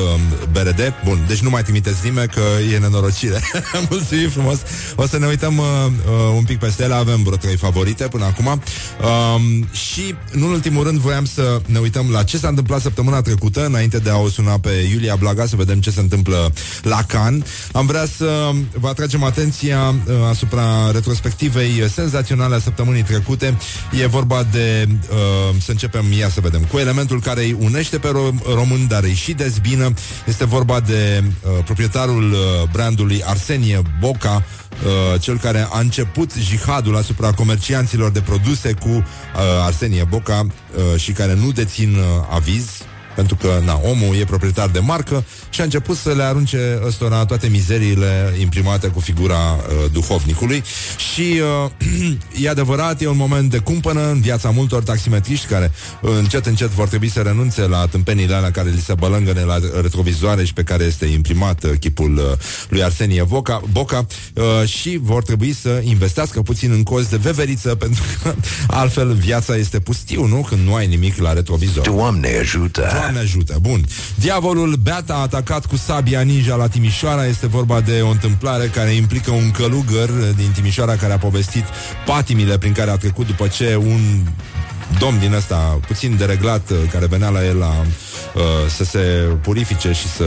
BRD Bun, deci nu mai trimiteți rime Că e nenorocire. Mulțumim frumos. O să ne uităm uh, uh, un pic peste ele. Avem vreo trei favorite până acum. Um, Și, în ultimul rând Voiam să ne uităm la ce s-a întâmplat Săptămâna trecută Înainte de a o suna pe Iulia Blaga Să vedem ce se întâmplă la Can Am vrea să vă atragem atenția uh, Asupra retrospectivei senzaționale a săptămânii trecute. E vorba de, uh, să începem, ia să vedem, cu elementul care îi unește pe ro- români, dar îi și dezbină. Este vorba de uh, proprietarul uh, brandului Arsenie Boca, Uh, cel care a început jihadul asupra comercianților de produse cu uh, Arsenie Boca uh, și care nu dețin uh, aviz pentru că, na, omul e proprietar de marcă și a început să le arunce ăstora toate mizeriile imprimate cu figura uh, duhovnicului și uh, e adevărat, e un moment de cumpănă în viața multor taximetriști care uh, încet, încet vor trebui să renunțe la tâmpenile alea care li se bălângăne la retrovizoare și pe care este imprimat uh, chipul uh, lui Arsenie Boca, Boca uh, și vor trebui să investească puțin în cozi de veveriță pentru că altfel viața este pustiu, nu? Când nu ai nimic la retrovizor. Doamne ajută! Doamne ajută. Bun. Diavolul Beata a atacat cu sabia ninja la Timișoara. Este vorba de o întâmplare care implică un călugăr din Timișoara care a povestit patimile prin care a trecut după ce un domn din ăsta puțin dereglat uh, care venea la el la, uh, să se purifice și să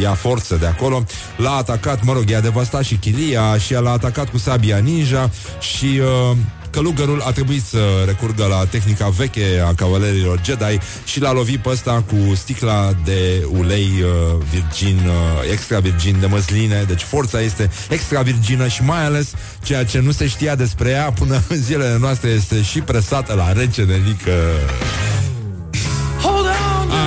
ia forță de acolo, l-a atacat, mă rog, i-a devastat și chilia și l-a atacat cu sabia ninja și uh, călugărul a trebuit să recurgă la tehnica veche a cavalerilor Jedi și l-a lovit pe ăsta cu sticla de ulei uh, virgin, uh, extra virgin de măsline, deci forța este extra virgină și mai ales ceea ce nu se știa despre ea până în zilele noastre este și presată la rece nelică.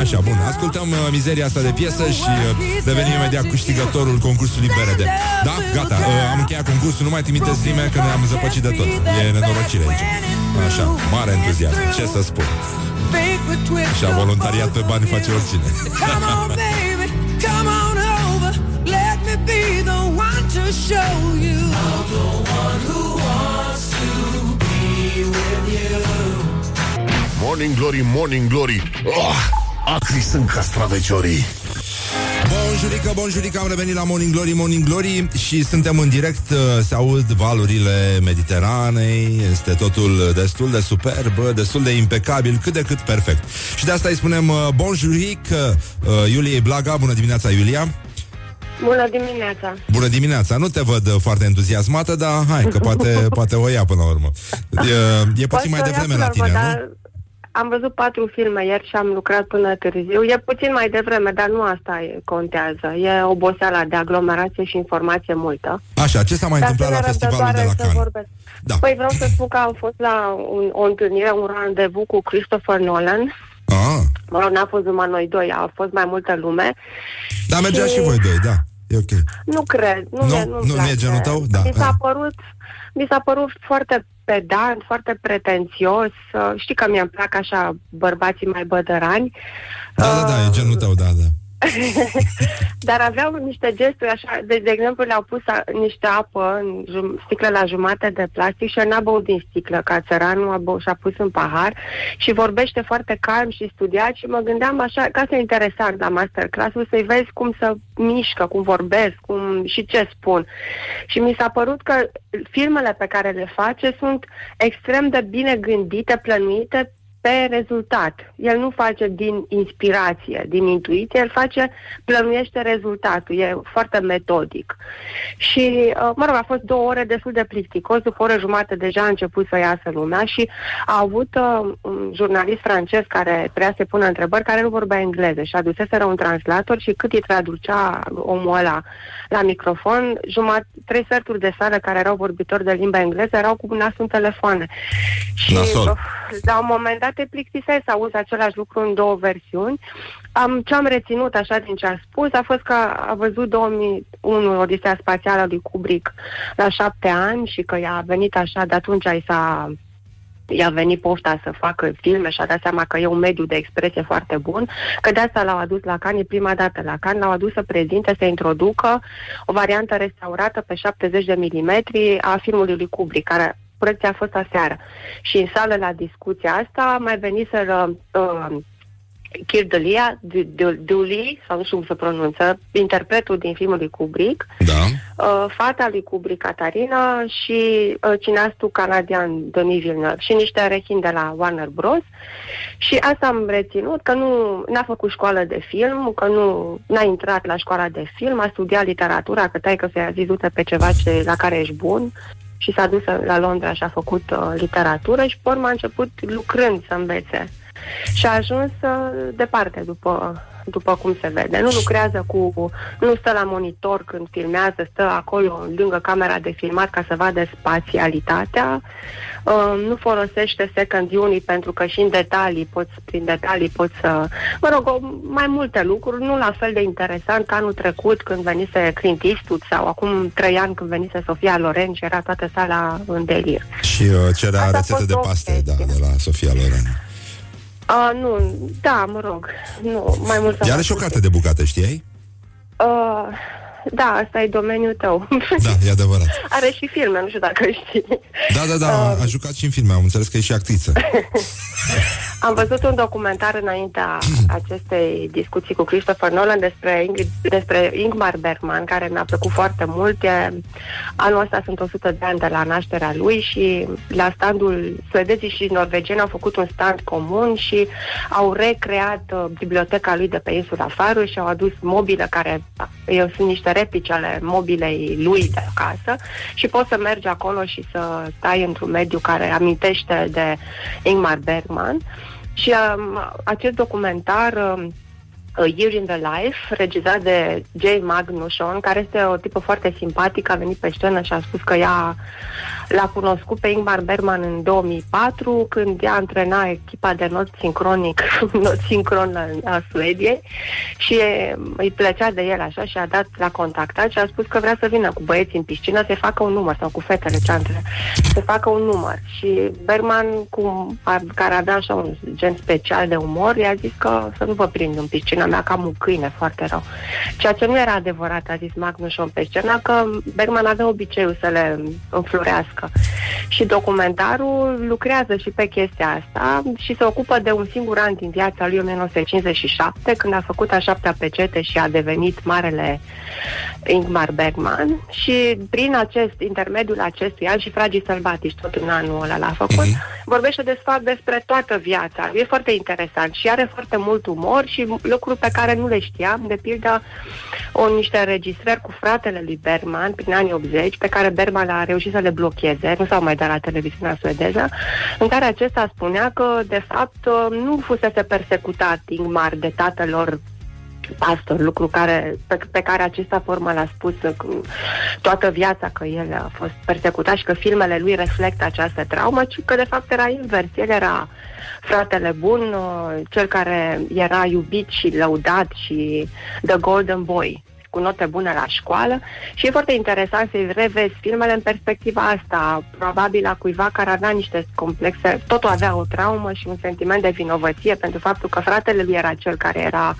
Așa, bun, ascultăm uh, mizeria asta de piesă și uh, devenim imediat câștigătorul concursului BRD. Da? Gata, uh, am încheiat concursul, nu mai trimiteți nimeni că ne-am zăpăcit de tot. E nenorocire aici. Așa, mare entuziasm, ce să spun. Și a voluntariat pe bani face oricine. Morning Glory, Morning Glory oh, Acri sunt castraveciorii Bonjurică, bonjurică, am revenit la Morning Glory, Morning Glory și suntem în direct, uh, se aud valurile Mediteranei, este totul destul de superb, destul de impecabil, cât de cât perfect. Și de asta îi spunem uh, bonjurică uh, Iuliei Blaga, bună dimineața Iulia! Bună dimineața! Bună dimineața! Nu te văd uh, foarte entuziasmată, dar hai, că poate, poate o ia până la urmă. E, e puțin mai devreme la tine, nu? Am văzut patru filme ieri și am lucrat până târziu. E puțin mai devreme, dar nu asta e, contează. E oboseala de aglomerație și informație multă. Așa, ce s-a mai dar întâmplat la festivalul de la Cannes? Da. Păi vreau să spun că am fost la un, o întâlnire, un randevu cu Christopher Nolan. Ah. Mă rog, n-a fost numai noi doi, a fost mai multă lume. Da, mergea și, și voi doi, da. E ok. Nu cred. Nu, nu, nu, nu, nu e genul tău? Da. Mi s-a părut, mi s-a părut foarte pedant, foarte pretențios. Știi că mi-e plac așa bărbații mai bădărani. Da, da, da, e genul tău, da, da. Dar aveau niște gesturi așa, de, de exemplu le-au pus a, niște apă în jum, sticlă la jumate de plastic și el n-a băut din sticlă, ca țăranul a băut și-a pus în pahar și vorbește foarte calm și studiat și mă gândeam așa, ca să interesant la masterclass să-i vezi cum să mișcă, cum vorbesc, cum și ce spun. Și mi s-a părut că filmele pe care le face sunt extrem de bine gândite, plănuite pe rezultat. El nu face din inspirație, din intuiție, el face, plănuiește rezultatul, e foarte metodic. Și, uh, mă rog, a fost două ore destul de plicticos, după o oră jumate deja a început să iasă lumea și a avut uh, un jurnalist francez care trebuia să pună întrebări, care nu vorbea engleză și aduseseră un translator și cât îi traducea omul ăla la microfon, jumătate, trei sferturi de sală care erau vorbitori de limba engleză erau cu nasul în telefoane. Și Nasol. la un moment dat te plictiseai să auzi același lucru în două versiuni. Am, ce am reținut așa din ce a spus a fost că a văzut 2001 Odisea Spațială lui Kubrick la șapte ani și că i-a venit așa, de atunci i s-a i-a venit pofta să facă filme și a dat seama că e un mediu de expresie foarte bun, că de asta l-au adus la Cannes, prima dată la Cannes, l-au adus să prezinte, să introducă o variantă restaurată pe 70 de milimetri a filmului lui Kubrick, care proiecția a fost aseară. Și în sală la discuția asta mai veniseră uh, Kir Delia, Duli, sau nu știu cum se pronunță, interpretul din filmul lui Kubrick, da. uh, fata lui Kubrick, Catarina, și uh, cineastul canadian Denis Villeneuve și niște rechini de la Warner Bros. Și asta am reținut, că nu n-a făcut școală de film, că nu n-a intrat la școala de film, a studiat literatura, că tai că să-i zis pe ceva ce, la care ești bun și s-a dus la Londra și a făcut uh, literatură și pe urmă a început lucrând să învețe. Și a ajuns uh, departe după, după cum se vede. Nu lucrează cu... nu stă la monitor când filmează, stă acolo lângă camera de filmat ca să vadă spațialitatea. Uh, nu folosește second unit pentru că și în detalii poți, prin detalii poți să... Mă rog, o, mai multe lucruri, nu la fel de interesant ca anul trecut când venise Clint Eastwood sau acum trei ani când venise Sofia Loren și era toată sala în delir. Și uh, cerea Asta rețete de paste, da, de la Sofia Loren. Uh, nu, da, mă rog, nu, mai mult... Iar și o carte de bucate, știai? Uh, da, asta e domeniul tău. Da, e adevărat. Are și filme, nu știu dacă știi. Da, da, da, uh, a jucat și în filme, am înțeles că e și actriță. Am văzut un documentar înaintea acestei discuții cu Christopher Nolan despre, Ingrid, despre Ingmar Bergman, care mi-a plăcut foarte mult. E, anul ăsta sunt 100 de ani de la nașterea lui și la standul suedezii și norvegieni au făcut un stand comun și au recreat uh, biblioteca lui de pe insula Faru și au adus mobilă care eu sunt niște replici ale mobilei lui de acasă și poți să mergi acolo și să stai într-un mediu care amintește de Ingmar Bergman. Și um, acest documentar um, A Year in the Life, regizat de Jay Magnusson, care este o tipă foarte simpatică, a venit pe scenă și a spus că ea l-a cunoscut pe Ingmar Bergman în 2004, când ea antrena echipa de not sincronic, not sincron a, a Suediei și e, îi plăcea de el așa și a dat la contactat și a spus că vrea să vină cu băieții în piscină să facă un număr sau cu fetele ce antre, să facă un număr. Și Bergman, cum, a, care avea așa un gen special de umor, i-a zis că să nu vă prind în piscina mea, că am un câine foarte rău. Ceea ce nu era adevărat, a zis Magnusson pe scenă, că Bergman avea obiceiul să le înflorească muncă. Și documentarul lucrează și pe chestia asta și se ocupă de un singur an din viața lui 1957, când a făcut a șaptea pecete și a devenit marele Ingmar Bergman și prin acest intermediul acestui an și Fragii Sălbatici, tot în anul ăla l-a făcut, mm-hmm. vorbește de fapt despre toată viața. E foarte interesant și are foarte mult umor și lucruri pe care nu le știam, de pildă o niște înregistrări cu fratele lui Bergman prin anii 80, pe care Bergman a reușit să le blocheze, nu s-au mai dat la televiziunea suedeză, în care acesta spunea că, de fapt, nu fusese persecutat Ingmar de tatălor pastor, lucru care, pe, pe care acesta formă l-a spus toată viața că el a fost persecutat și că filmele lui reflectă această traumă, ci că de fapt era invers. El era fratele bun, cel care era iubit și lăudat și The Golden Boy cu note bune la școală și e foarte interesant să-i revezi filmele în perspectiva asta, probabil a cuiva care avea niște complexe, totul avea o traumă și un sentiment de vinovăție pentru faptul că fratele lui era cel care era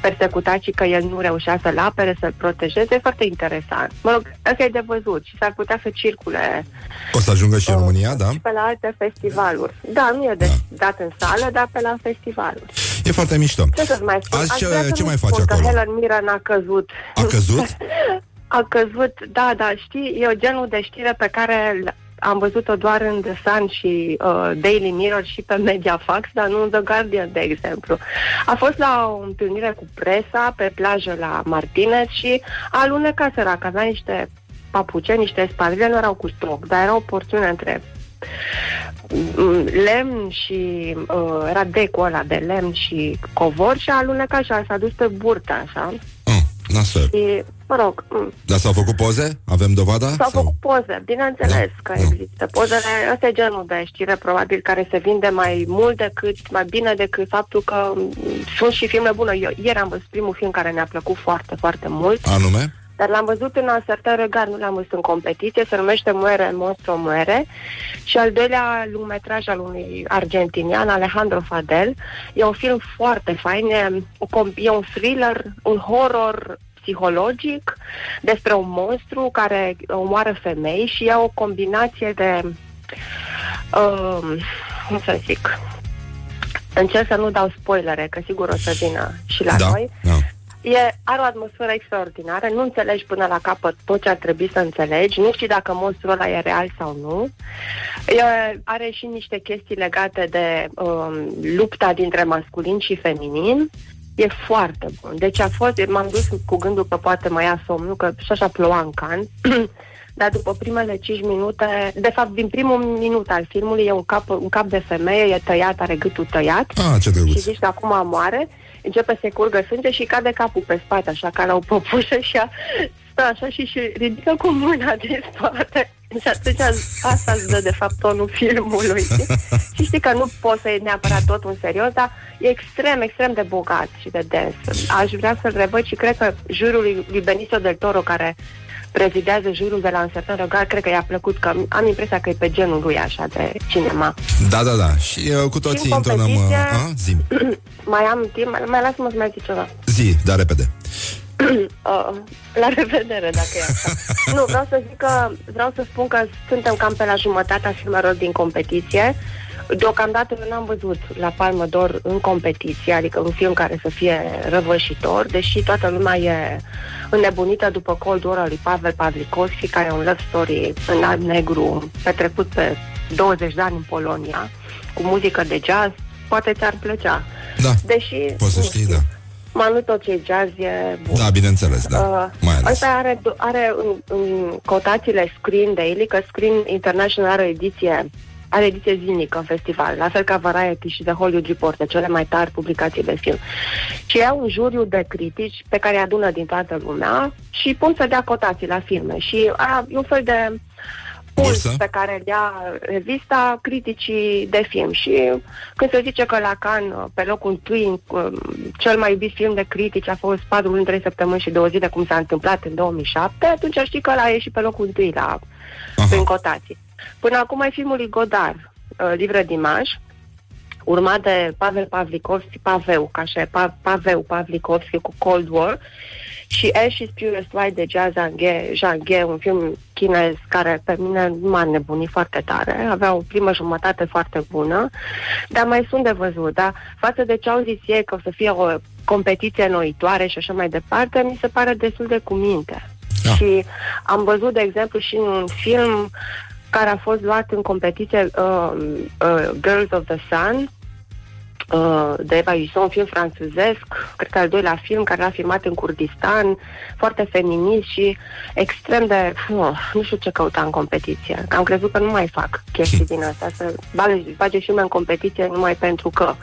persecutat și că el nu reușea să-l apere, să-l protejeze, e foarte interesant. Mă rog, asta e de văzut și s-ar putea să circule. O să ajungă și în România, da? Și pe la alte festivaluri. Da, nu e de da. dat în sală, dar pe la festivaluri. E foarte mișto. Ce să mai spun? Azi ce, ce mai faci acolo? Că Helen Mirren a căzut. A căzut? a căzut, da, da, știi, e o genul de știre pe care am văzut-o doar în The Sun și uh, Daily Mirror și pe Mediafax, dar nu în The Guardian, de exemplu. A fost la o întâlnire cu presa pe plajă la Martinez și a alunecat sărac, avea niște papuce, niște spalile, nu erau cu stoc, dar era o porțiune între mm, lemn și uh, era decul ăla de lemn și covor și a alunecat și a s-a dus pe burtă așa Nasol. Și, mă rog... Dar s-au făcut poze? Avem dovada? S-au sau? făcut poze, bineînțeles da? că da. există. Pozele, ăsta e genul de știre, probabil, care se vinde mai mult decât, mai bine decât faptul că sunt și filme bune. Eu ieri am văzut primul film care ne-a plăcut foarte, foarte mult. Anume? Dar l-am văzut în Asertă Regar, nu l-am văzut în competiție, se numește Muere, Monstru Muere și al doilea lungmetraj al unui argentinian, Alejandro Fadel. E un film foarte fain, e, e un thriller, un horror psihologic despre un monstru care omoară femei și e o combinație de uh, cum să zic încerc să nu dau spoilere, că sigur o să vină și la da, noi. Da. E, are o atmosferă extraordinară, nu înțelegi până la capăt tot ce ar trebui să înțelegi, nu știi dacă monstrul ăla e real sau nu. E, are și niște chestii legate de um, lupta dintre masculin și feminin. E foarte bun. Deci a fost, m-am dus cu gândul că poate mai ia somnul, că și așa ploua în can. dar după primele 5 minute, de fapt, din primul minut al filmului e un cap, un cap de femeie, e tăiat, are gâtul tăiat. Ah, ce și zici că acum moare începe să curgă sânge și cade capul pe spate, așa ca la o păpușă și a, stă așa și, și ridică cu mâna de spate. Și atunci asta îți dă de fapt tonul filmului. și știi că nu poți să iei neapărat tot un serios, dar e extrem, extrem de bogat și de dens. Aș vrea să-l revăd și cred că jurul lui, lui Benicio del Toro, care prezidează jurul de la Uncertain Regard, cred că i-a plăcut că am impresia că e pe genul lui așa de cinema. Da, da, da. Și uh, cu toții intonăm... Uh, a, zi. mai am timp, mai, mai lasă-mă să mai zic ceva. Zi, da, repede. uh, la revedere, dacă e așa. nu, vreau să zic că vreau să spun că suntem cam pe la jumătatea filmelor din competiție. Deocamdată eu n-am văzut la Palmă d'Or în competiție, adică un film care să fie răvășitor, deși toată lumea e înnebunită după Cold War al lui Pavel Pavlikovski, care e un love story în alb negru petrecut pe 20 de ani în Polonia, cu muzică de jazz, poate ți-ar plăcea. Da, Deși, poți să nu știi, știu, da. Mai nu tot ce e jazz e bun. Da, bineînțeles, da. Uh, Mai ales. Asta are, are în, în cotațiile Screen Daily, că Screen International are ediție are ediție zilnică în festival, la fel ca Variety și The Hollywood Reporter, cele mai tari publicații de film. Și au un juriu de critici pe care îi adună din toată lumea și pun să dea cotații la filme. Și a, e un fel de puls Bursă? pe care îl ia revista criticii de film. Și când se zice că la Cannes, pe locul întâi, um, cel mai iubit film de critici a fost Patru luni, trei săptămâni și două zile, cum s-a întâmplat în 2007, atunci știi că ăla a ieșit pe locul întâi la, prin cotații. Până acum e filmul lui Godard, uh, Livre Dimaș, urmat de Pavel Pavlikovski, Paveu, ca așa, e, Pa- Paveu Pavlikovski cu Cold War, și Ashes Purest White de Jia Zhanghe, Zhanghe, un film chinez care pe mine nu m-a nebunit foarte tare, avea o primă jumătate foarte bună, dar mai sunt de văzut, da? Față de ce au zis ei că o să fie o competiție noitoare și așa mai departe, mi se pare destul de cuminte. Da. Și am văzut, de exemplu, și în un film care a fost luat în competiție uh, uh, Girls of the Sun, uh, de Eva Jusson, un film franțuzesc, cred că al doilea film care l-a filmat în Kurdistan, foarte feminist și extrem de, uh, nu știu ce căuta în competiție. Am crezut că nu mai fac chestii din astea, să bage, bage filme în competiție numai pentru că.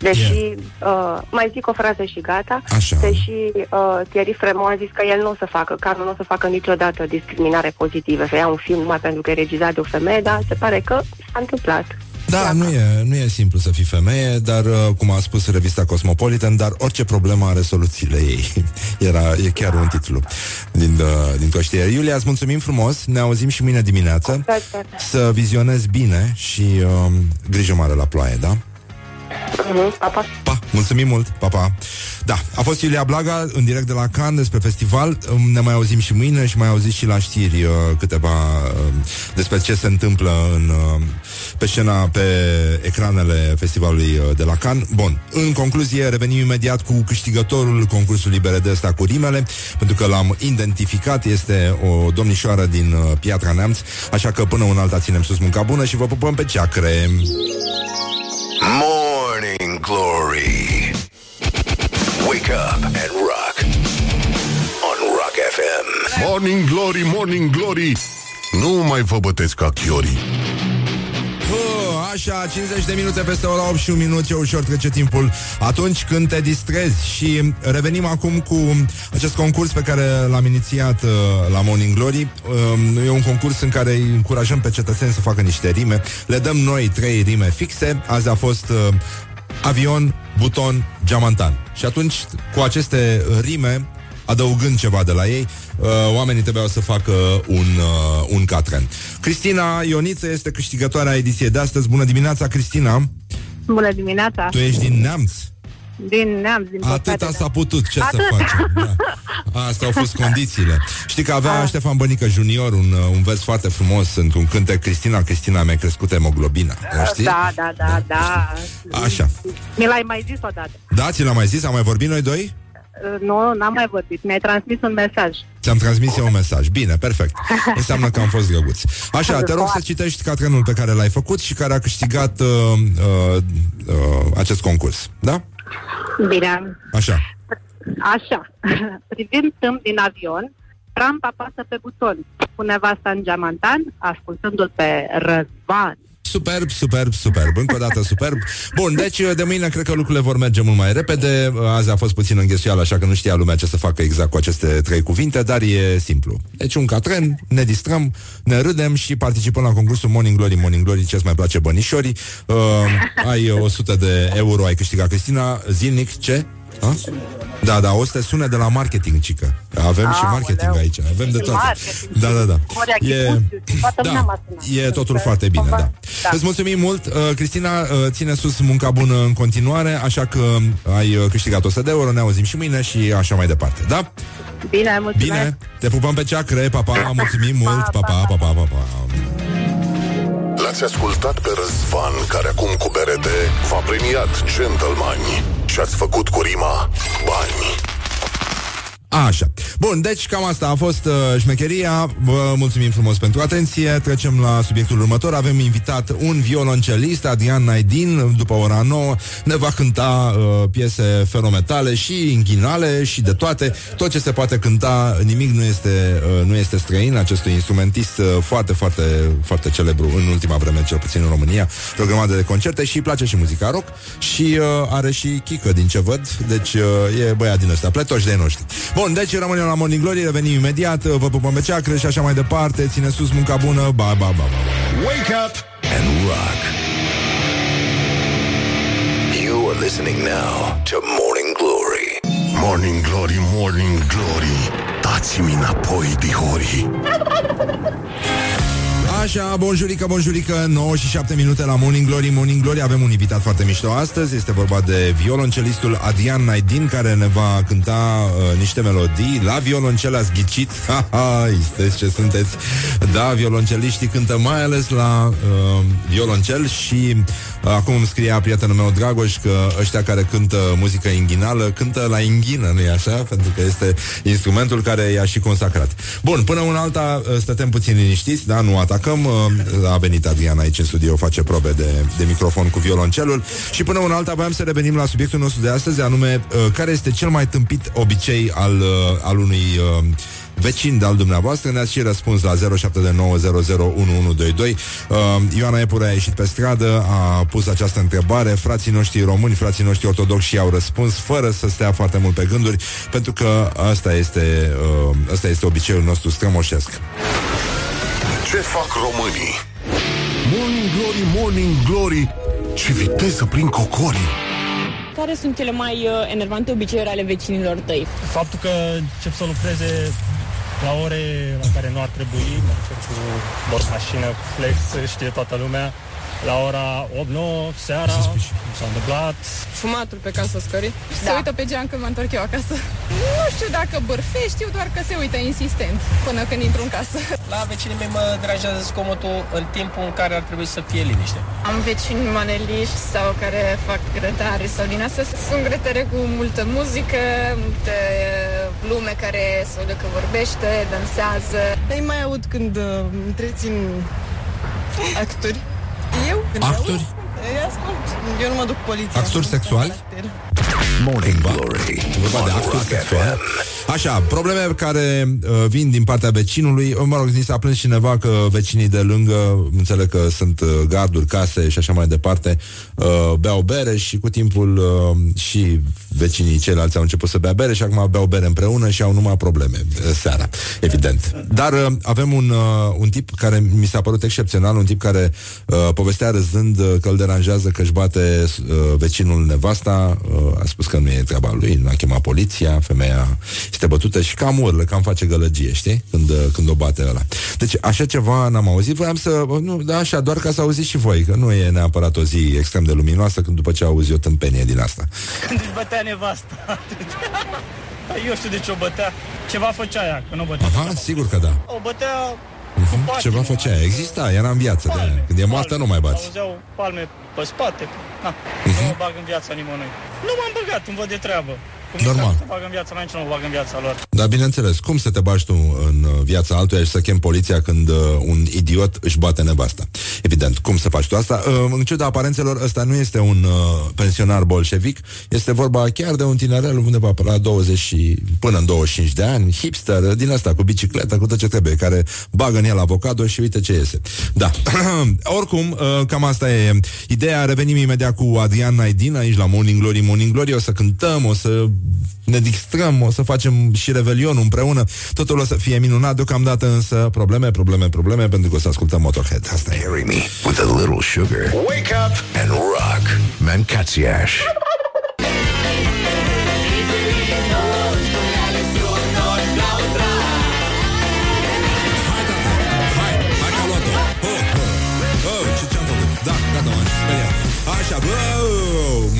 Deși, uh, mai zic o frază și gata, Așa. deși uh, Thierry Fremont a zis că el nu o să facă, Cannes nu o să facă niciodată discriminare pozitivă, să ia un film numai pentru că e regizat de o femeie, dar se pare că s-a întâmplat. Da, nu e, nu e simplu să fii femeie, dar, uh, cum a spus revista Cosmopolitan, dar orice problemă are soluțiile ei. Era, e chiar un titlu din, uh, din coștier. Iulia, îți mulțumim frumos, ne auzim și mâine dimineață. Da, da. Să vizionezi bine și um, grijă mare la ploaie, da? Mhm, pa, pa. Pa, mulțumim mult, pa, pa. Da, a fost Iulia Blaga în direct de la Cannes despre festival. Um, Ne mai auzim și mâine și mai auziți și la știri uh, câteva uh, despre ce se întâmplă în, uh, pe scena, pe ecranele festivalului uh, de la Cannes. Bun, în concluzie, revenim imediat cu câștigătorul concursului BRD ăsta cu rimele, pentru că l-am identificat, este o domnișoară din uh, Piatra Neamț, așa că până un alta ținem sus munca bună și vă pupăm pe ceacre. Morning Glory. Wake up and rock. On Rock FM. Morning Glory, Morning Glory Nu mai vă bătesc ca chiorii Uh, Așa, 50 de minute peste ora 8 și un minut Ce ușor trece timpul atunci când te distrezi Și revenim acum cu acest concurs pe care l-am inițiat uh, la Morning Glory uh, E un concurs în care îi încurajăm pe cetățeni să facă niște rime Le dăm noi trei rime fixe Azi a fost uh, avion, buton, geamantan Și atunci, cu aceste rime adăugând ceva de la ei, uh, oamenii trebuiau să facă un, uh, un catren. Cristina Ioniță este câștigătoarea ediției de astăzi. Bună dimineața, Cristina! Bună dimineața! Tu ești din Neamț? Din Neamț, din Atâta păcate, s-a putut, ce să Atâta. facem? Da. Astea au fost condițiile. Știi că avea Ah. Ștefan Bănică Junior un, uh, un vers foarte frumos într-un cântec Cristina, Cristina mi-a crescut hemoglobina. O știi? Da, da, da, da. Așa. Mi l-ai mai zis odată. Da, ți l-am mai zis? Am mai vorbit noi doi? Uh, Nu, n-am mai vorbit. Mi-ai transmis un mesaj. Ți-am transmis eu un mesaj. Bine, perfect. Înseamnă că am fost drăguț. Așa, te rog să citești catrenul pe care l-ai făcut și care a câștigat uh, uh, uh, acest concurs. Da? Bine. Așa. Așa. Privind tâmp din avion, Trump apasă pe buton. Pune vasta în geamantan, ascultându-l pe Răzvan. Superb, superb, superb. Încă o dată superb. Bun, deci de mâine cred că lucrurile vor merge mult mai repede. Azi a fost puțin înghesuială, așa că nu știa lumea ce să facă exact cu aceste trei cuvinte, dar e simplu. Deci un catren, ne distrăm, ne râdem și participăm la concursul Morning Glory. Morning Glory, ce-ți mai place bănișorii. Uh, ai 100 de euro, ai câștigat Cristina, zilnic, ce? A? Da, da, o să te sune de la marketing, cică. Avem și marketing aici, avem de Și toate. marketing, Da, da, da. ori E, achiziții, toată lumea da, m-a sunat. e totul Deci, foarte bine, cumva- da. da. Îți mulțumim mult, uh, Cristina, uh, ține sus munca bună în continuare, așa că ai uh, câștigat 100 de euro, ne auzim și mâine și așa mai departe, da? Bine, mulțumesc. Bine, te pupăm pe ceacre, pa, pa, mulțumim mult, pa, pa, pa, pa, pa, pa. La L-ați ascultat pe Răzvan, care acum cu berete v-a premiat gentlemani și ați făcut cu rima bani. Așa. Bun, deci cam asta a fost uh, șmecheria. Vă mulțumim frumos pentru atenție. Trecem la subiectul următor. Avem invitat un violoncelist, Adrian Naidin, după ora 9. Ne va cânta uh, piese ferometale și inghinale și de toate. Tot ce se poate cânta, nimic nu este, uh, nu este străin acestui instrumentist uh, foarte, foarte, foarte celebru în ultima vreme, cel puțin în România. O grămadă de concerte și îi place și muzica rock și uh, are și chică din ce văd. Deci uh, e băiat din ăsta, pletoși de noștri. Bun, deci rămânem la Morning Glory, revenim imediat, vă pupăm pe ceacră și așa mai departe, ține sus munca bună, ba, ba, ba, ba, ba. Wake up and rock. You are listening now to Morning Glory. Morning Glory, Morning Glory, dați-mi înapoi, dihori. Așa, bonjurică, bonjurică 9 și 7 minute la Morning Glory. Morning Glory, avem un invitat foarte mișto astăzi. Este vorba de violoncelistul Adrian Naidin Care ne va cânta uh, niște melodii. La violoncel ați ghicit? Ha-ha, sunteți ce sunteți. Da, violonceliștii cântă mai ales la uh, violoncel Și uh, acum îmi scria prietenul meu Dragoș Că ăștia care cântă muzică inghinală Cântă la inghină, nu-i așa? Pentru că este instrumentul care i-a și consacrat. Bun, până una alta uh, stătem puțin liniștiți Da, nu atacăm Uh, A venit Adrian aici în studio Face probe de, de microfon cu violoncelul. Și până una alta voiam să revenim la subiectul nostru de astăzi Anume, uh, care este cel mai tâmpit obicei Al, uh, al unui uh, vecin de-al dumneavoastră? Ne-ați și răspuns la 0729001122 uh, Ioana Epure a ieșit pe stradă A pus această întrebare. Frații noștri români, frații noștri ortodoxi au răspuns Fără să stea foarte mult pe gânduri Pentru că asta este, uh, asta este obiceiul nostru strămoșesc Ce fac românii? Morning Glory, Morning Glory Ce viteză prin cocorii Care sunt cele mai uh, enervante obiceiuri ale vecinilor tăi? Faptul că încep să lucreze la ore la care nu ar trebui, mă refer cu bors mașină, flex, știe toată lumea, la ora 8-9 seara, s-a întâmplat. Fumatul pe casă scării. Da. Se uită pe geam când mă întorc eu acasă. Nu știu dacă bârfe, știu doar că se uită insistent până când intru în casă. La vecinii mei mă deranjează zgomotul în timpul în care ar trebui să fie liniște. Am vecini maneliști sau care fac grătare sau din asta. Sunt grătere cu multă muzică, multe lume care se aude că vorbește, dansează. Îi mai aud când uh, întrețin actori. Eu? Când Actori? Aud, îi ascult. Eu nu mă duc poliția. Actori sexuali? Morning Glory. Vorba de on actul Rock sexual. FM. Așa, probleme care uh, vin din partea vecinului. Mă rog, ni s-a plâns cineva că vecinii de lângă, înțeleg că sunt uh, garduri, case și așa mai departe, uh, beau bere și cu timpul uh, și vecinii ceilalți au început să bea bere și acum beau bere împreună și au numai probleme uh, seara, evident. Dar uh, avem un, uh, un tip care mi s-a părut excepțional, un tip care uh, povestea râzând uh, că îl deranjează că își bate uh, vecinul nevasta, uh, a spus că nu e treaba lui, n-a chemat poliția, femeia este bătută și cam urlă, cam face gălăgie, știi? Când, uh, când o bate ăla. Deci așa ceva n-am auzit, voiam să, nu, da, așa, doar ca să auziți și voi, că nu e neapărat o zi extrem de luminoasă când după ce auzi o tâmpenie din asta. Când își bătea nevasta. Păi eu știu de ce o bătea. Ceva făcea ea, că nu o bătea. Aha, sigur că da. O bătea Mhm, Ceva făcea, exista, era în viață de aia. Când e moartă nu mai bați. Auzeau palme pe spate. Na, Mhm. nu mă bag în viața nimănui. Nu m-am băgat, îmi văd de treabă. Cum Normal. Nu mă bag în viața mea, nici nu mă bag în viața lor. Dar bineînțeles, cum să te bași tu în uh, viața altuia și să chem poliția când uh, un idiot își bate nevasta? Evident, cum să faci tu asta? Uh, în ciuda aparențelor, ăsta nu este un uh, pensionar bolșevic, este vorba chiar de un tinerel undeva pe la 20 și până în 25 de ani, hipster, din asta, cu bicicletă, cu tot ce trebuie, care bagă în el avocado și uite ce iese. Da. Oricum, uh, cam asta e ideea. Revenim imediat cu Adrian Naidin aici la Morning Glory, Morning Glory. O să cântăm, o să ne distrăm, o să facem și revelionul împreună. Totul o să fie minunat. Deocamdată însă probleme, probleme, probleme, pentru că o să ascultăm Motorhead. Asta e. Carry me with a little sugar. Wake up and rock. Mancațiaș. Hai, tată, hai, hai că a luat-o. Oh, oh, oh, ce ce-am făcut? Da, gata, m-am speriat. Așa, bă,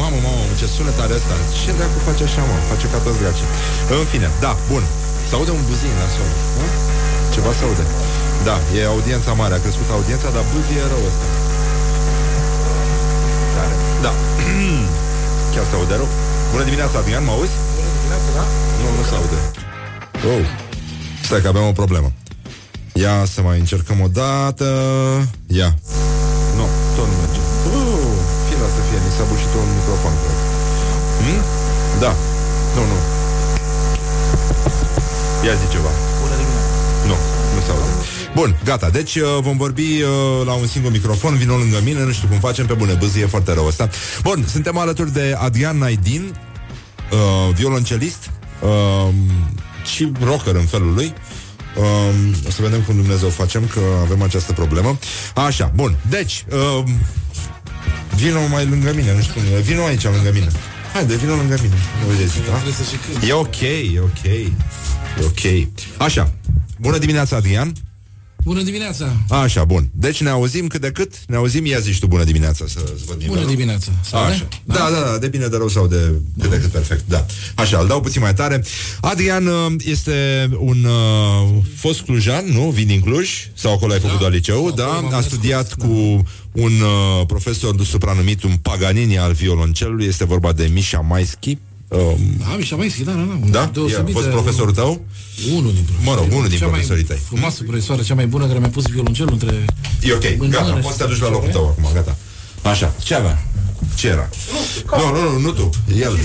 mamă, mamă, ce sunet are ăsta. Ce dracu face așa, mă? Face ca toți dracii. În fine, da, bun. Se aude un buzin la sol. Ceva se aude. Da, e audiența mare, a crescut audiența, dar bâzie e rău ăsta. Tare. Da. Chiar se aude rău. Bună dimineața, Adrian, mă auzi? Bună dimineața, da? Nu, nu se aude. Oh. Stai că avem o problemă. Ia să mai încercăm o dată. Ia. Nu, tot nu merge. Uh, fie să fie, mi s-a bușit un microfon. cred. Hmm? Da. Nu, nu. Ia zi ceva. Nu, nu se aude. Bun, gata. Deci uh, vom vorbi uh, la un singur microfon, vino lângă mine, nu știu cum facem, pe bune bâzie, e foarte rău ăsta. Bun, suntem alături de Adrian Naidin, uh, violoncelist uh, și rocker în felul lui. Um, o să vedem cum Dumnezeu facem Că avem această problemă Așa, bun, deci uh, Vino mai lângă mine, nu știu cum e. Vino aici lângă mine Haide, vino lângă mine. Nu vedeți, da? E ok, e ok. E ok. Așa, bună dimineața, Adrian Bună dimineața! Așa, bun. Deci ne auzim cât de cât? Ne auzim, ia zici tu bună dimineața să văd Bună nivelul. dimineața! Se aude? Așa. Da, da, da, de bine de rău sau de cât de cât perfect, da. Așa, îl dau puțin mai tare. Adrian uh, este un uh, fost clujan, nu? Vin din Cluj, sau acolo ai făcut doar liceu, da? A studiat cu un uh, profesor supranumit un Paganini al violoncelului, este vorba de Misha Maischi. Um, Da, Mișa Maischi, da, da, da. un da? E, deosebit a fost de- profesorul tău? Unul din Mă rog, unul din Cea mai profesorii tăi. Frumoasă profesoară, cea mai bună care mi-a pus violoncelul între... E ok, În gata, mână poți să te și- duci la locul tău acum, gata. Așa, ce avea? Ce era? Nu, nu, nu, nu tu, el.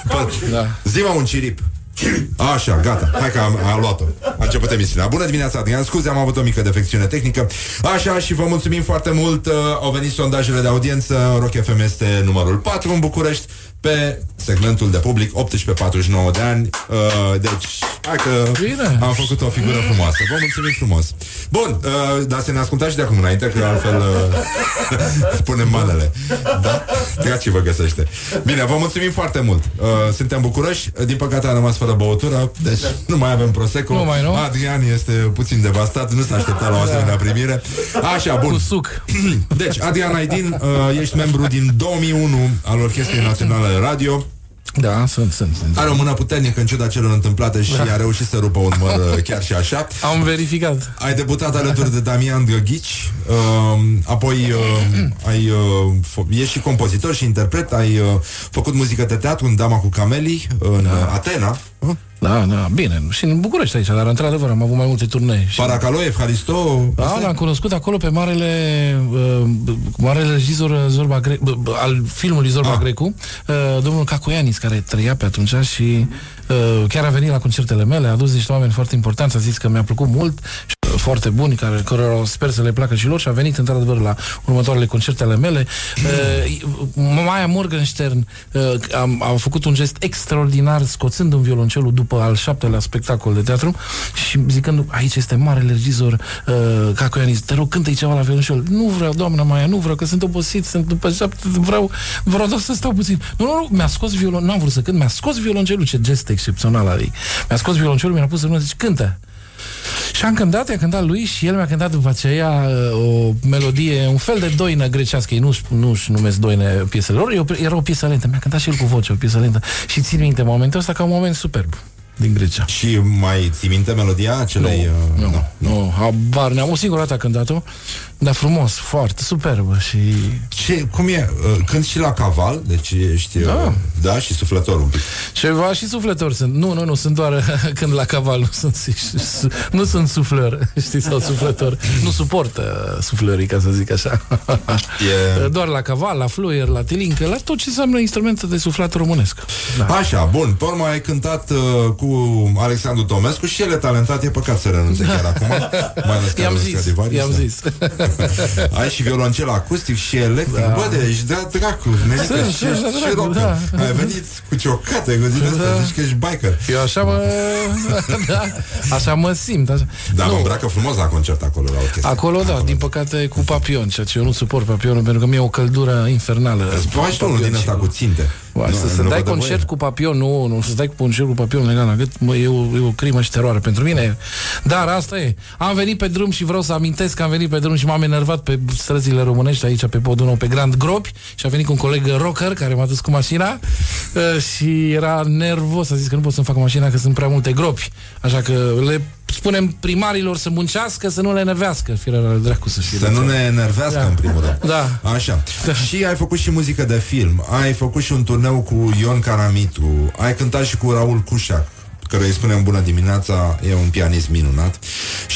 Da. Zi-mă un cirip. Așa, gata, hai că am, am luat-o A început emisiunea Bună dimineața, Adrian, scuze, am avut o mică defecțiune tehnică Așa, și vă mulțumim foarte mult uh, Au venit sondajele de audiență Rock FM este numărul 4 în București Pe segmentul de public 18-49 de ani. Uh, Deci, hai că Bine. am făcut o figură frumoasă. Vă mulțumim frumos. Bun, uh, dar să ne ascultați și de acum înainte Că altfel uh, punem manele. Da? Gaci vă găsește. Bine, vă mulțumim foarte mult. Uh, Suntem bucuroși, din păcate am rămas fără băutură Deci nu mai avem Prosecco. Nu mai, nu? Adrian este puțin devastat Nu s-a așteptat la o asemenea primire. Așa, bun. Cu suc. Deci, Adrian Aidin, uh, ești membru din 2001 Al Orchestrei Naționale de Radio Da, sunt, sunt, sunt. Are o mână puternică în ciuda celor întâmplate Și a reușit să rupă un măr uh, chiar și așa Am verificat. ai debutat alături de Damian Găghici, uh, apoi uh, ai, uh, f- ești și compozitor și interpret, ai uh, făcut muzică de teatru în Dama cu Camelii, în da. Atena, uh, Da, da, bine. Și în București aici, dar într-adevăr am avut mai multe turnee. Și... Paracaloe, Haristo, Da, l-am cunoscut acolo pe marele uh, marele regizor Zorba Gre- b- b- al filmului Zorba Ah. Grecu, uh, domnul Cacoianis, care trăia pe atunci și uh, chiar a venit la concertele mele, a adus niște oameni foarte importanți, a zis că mi-a plăcut mult și uh, foarte buni, care, cărora sper să le placă și lor și a venit într-adevăr la următoarele concertele mele. Uh, Maia Morgenstern uh, a, a făcut un gest extraordinar scoțând un violoncelul după al șaptelea spectacol de teatru și zicând, aici este marele regizor uh, Cacoianis, te rog, cântă ceva la violoncel. Nu vreau, doamna Maia, nu vreau, că sunt obosit, sunt după șapte, vreau, vreau doar să stau puțin. Nu, nu, nu, mi-a scos violon, n-am vrut să cânt, mi-a scos violoncelul, ce gest excepțional al ei. Mi-a scos violoncelul, mi-a pus în mână, zice, cântă. Și am cântat, i-a cântat lui și el mi-a cântat după aceea uh, o melodie, un fel de doină grecească. Ei nu-și, nu-și numesc doine piesele lor, e o- era o piesă lentă. Mi-a cântat și el cu voce, o piesă lentă. Și țin minte momentul ăsta ca un moment superb din Grecia. și mai ții minte melodia acelei... Nu, uh, nu, nu, habar ne-am o singură dată a cântat-o, dar frumos, foarte superbă și... Ce, cum e? Uh, Când și la caval, deci ești... uh, Da. Da, și suflător un pic. Ceva și suflători sunt. Nu, nu, nu, sunt doar când la caval, nu sunt, su- nu sunt suflăr, știi, sau suflător. Nu suport uh, suflării, ca să zic așa. E- Doar la caval, la fluier, la tilincă, la tot ce înseamnă instrumente de suflat românesc. Da. Așa, bun, pe urmă ai cântat uh, cu Alexandru Tomescu și el e talentat, e păcat să renunțe chiar acum. Mai ales că I-am are zis, Stradivarius, i-am da. zis. Ai și violoncel acustic și electric. Da. Da. Bă, de ești de dracu, nenică, Sunt, și sunt ești de și dracu, rocker. da. Ai venit cu ciocate, cu din asta, Da. zici că ești biker. Eu așa mă... da, așa mă simt. Așa. Da, Nu, mă îmbracă frumos la concert acolo, la orchestră. Acolo, da, din păcate cu papion, ceea ce eu nu suport papionul, pentru că mi-e o căldură infernală. Îți faci tu unul Papion din și asta cu- cu ținte. Bă, Nu, să, să nu dai văd de concert voie. cu papion, nu, nu, să dai cu concert cu papion legal la gât, mă, e, o, e o crimă și teroare pentru mine. Dar asta e. Am venit pe drum și vreau să amintesc că am venit pe drum și m-am enervat pe străzile românești aici pe podul nou, pe Grand Gropi și a venit cu un coleg rocker care m-a dus cu mașina uh, și era nervos, a zis că nu pot să-mi fac mașina că sunt prea multe gropi. Așa că le spunem primarilor să muncească, să nu le enervească, firele dracu să fie. Să nu ne enervească Da. în primul rând. Da. Așa. Și ai făcut și muzică de film, ai făcut și un turneu cu Ion Caramitu, ai cântat și cu Raul Cușac care îi spunem bună dimineața, e un pianist minunat.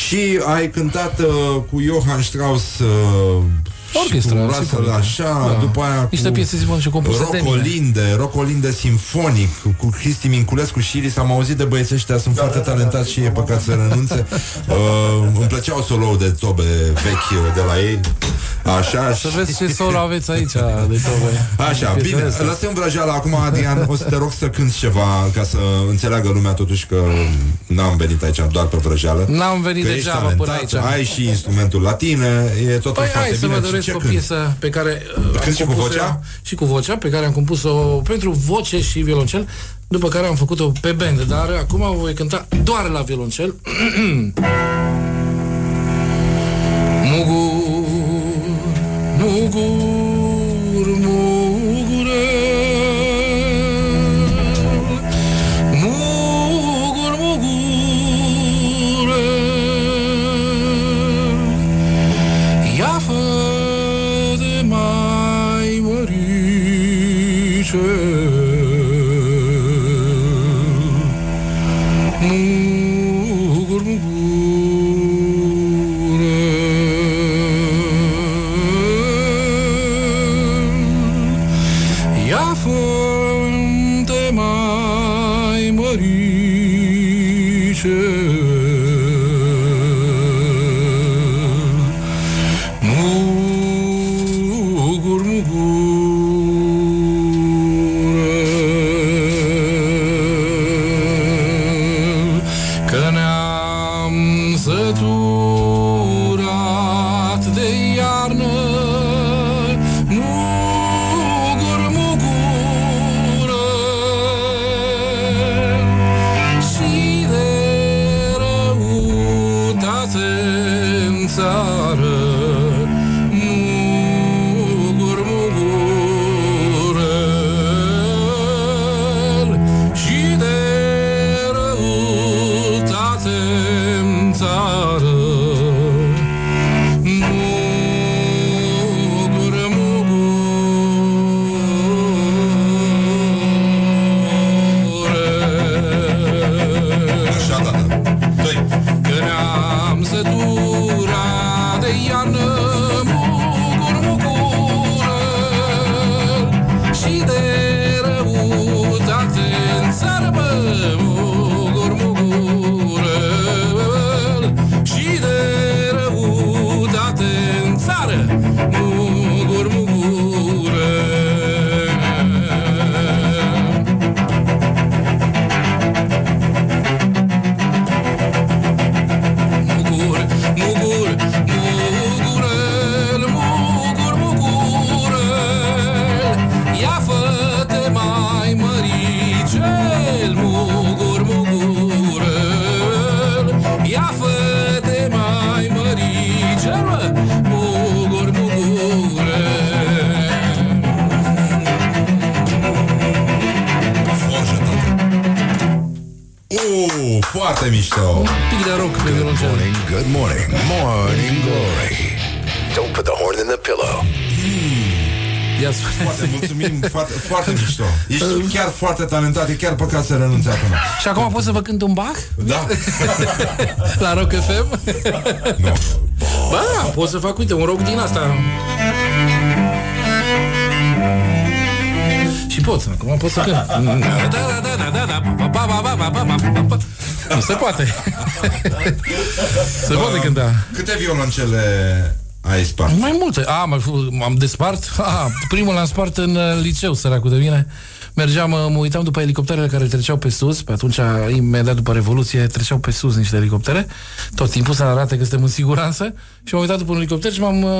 Și ai cântat uh, cu Johann Strauss uh, Orchestra, și cu Russell, sigur. așa, Da. după aia Niște cu piese simplu și compuse de mine. Rocolinde, Rocolinde Simfonic, cu Cristi Minculescu și Iris. Am auzit de băieții ăștia, sunt foarte talentați și e păcat să renunțe. Uh, îmi plăceau solo de tobe vechi de la ei. Așa. Să vezi ce solo aveți aici de tobe. Așa, Piesele bine, astea. lăsăm vrăjeala acum, Adrian, o să te rog să cânti ceva ca să înțeleagă lumea totuși că n-am venit aici doar pe vrăjeală. N-am venit că ești degeaba talentat, până aici. Ai și instrumentul la tine, e totul Păi foarte hai să bine. vă Și doresc ce o cânti? piesă pe care uh, am Cânti și cu compus-o vocea? eu, Și cu vocea, pe care am compus-o pentru voce și violoncel, după care am făcut-o pe band, dar acum o voi cânta doar la violoncel. Mugur, mugur, foarte mișto. Un pic de rock pe violoncel Morning, good morning, morning glory. Don't put the horn in the pillow. Ia spune Foarte mulțumim, foarte, foarte mișto. Ești chiar foarte talentat, e chiar păcat să renunți acum. Și acum pot să vă cânt un Bach? Da? La Rock FM? Nu. Ba, da, pot să fac, uite, un rock din asta. Și pot, acum pot să cânt. Da, da, da, da, da, da, ba, ba, ba, ba, ba, ba, ba, ba, ba. Nu se poate. Se poate cânta. Câte violoncele ai spart? Mai multe. A, m-am, m-am despart. A, primul l-am spart în uh, liceu, săracul de mine. Mergeam, uh, mă uitam după elicopterele care treceau pe sus, pe atunci, imediat după Revoluție, treceau pe sus niște elicoptere, tot timpul să arate că suntem în siguranță și m-am uitat după un elicopter și m-am, uh,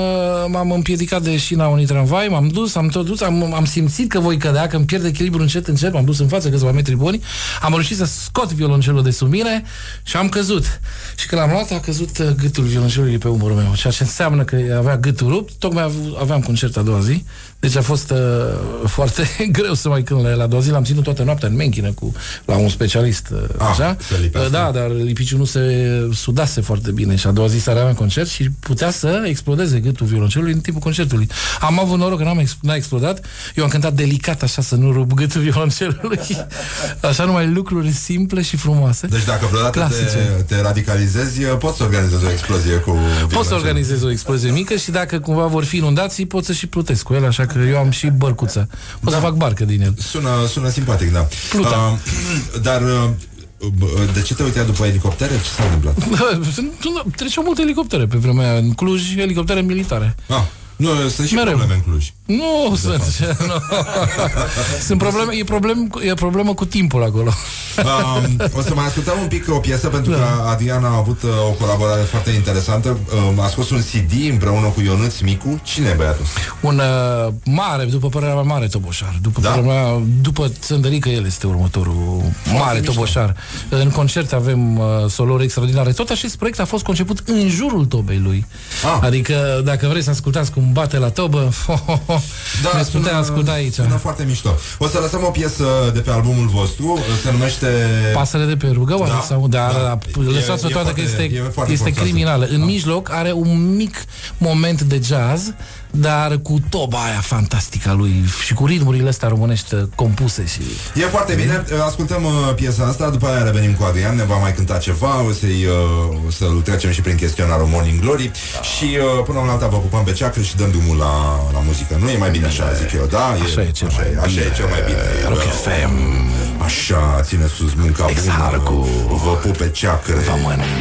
m-am împiedicat de șina unui tramvai, m-am dus, am tot dus, am, am simțit că voi cădea, că îmi pierd echilibru încet, încet, m-am dus în față câțiva metri buni, am reușit să scot violoncelul de sub mine și am căzut. Și când l-am luat, a căzut uh, gâtul violoncelului pe umărul meu, ceea ce înseamnă că avea gâtul rupt, tocmai avu- aveam concert a doua zi, deci a fost uh, foarte greu să mai cânt la el a doua zi l-am ținut toată noaptea în menchină cu, la un specialist, uh, Ah, așa. să lipească. Da, dar lipiciul nu se sudase foarte bine și a doua zi seara aveam concert și putea să explodeze gâtul violoncelului în timpul concertului. Am avut noroc că n-am ex- n-a explodat. Eu am cântat delicat așa să nu rup gâtul violoncelului. Așa numai lucruri simple și frumoase. Deci dacă vreodată Clasice. te, te radicalizezi, poți să organizezi o explozie cu Poți să violoncel. organizezi o explozie mică și dacă cumva vor fi inundații, pot să și plutesc cu el, așa că eu am și bărcuță. Pot Da. să fac barcă din el. Sună, sună simpatic, da. Pluta. Uh, dar uh, de ce te uitai după elicoptere? Ce s-a întâmplat? Sunt- Treceau multe elicoptere pe vremea aia. În Cluj, elicoptere militare. Ah, nu, sunt și Mereu. probleme în Cluj. Nu sunt. Nu. sunt probleme, e, problem, cu- e problemă cu timpul acolo. Um, o să mai ascultăm un pic o piesă pentru Da. că Adriana a avut uh, o colaborare foarte interesantă. Um, a scos un CD împreună cu Ionuț Micu. Cine e băiatul? ăsta? Un uh, mare, după părerea mea, mare toboșar. După Da? părerea mea, după Țândărică, el este următorul mare mișto. toboșar. În concert avem uh, solori extraordinare. Tot acest proiect a fost conceput în jurul tobei lui. Ah. Adică, dacă vreți să ascultați cum bate la tobă, da, veți putea asculta aici. Sună foarte mișto. O să lăsăm o piesă de pe albumul vostru. Se numește... Pasăre de pe rugă, oare? Da, Sau, da, da. da, E- lăsați-o e toată că foarte- este, e foarte este forțoasă. criminală. În Da. mijloc are un mic moment de jazz, dar cu toba aia fantastică a lui și cu ritmurile astea românești compuse și... E foarte bine, ascultăm uh, piesa asta, după aia revenim cu Adrian, ne va mai cânta ceva, o să-i, uh, o să-l trecem și prin chestionarul Morning Glory și uh, până la alta vă ocupăm pe ceacră și dăm drumul la, la muzică. Nu e mai bine așa, zic eu, da? Așa e cel așa, mai e, așa e cel mai bine. Rock FM. Așa, ține sus munca bună, vă pup pe ceacră. Vă mănânc.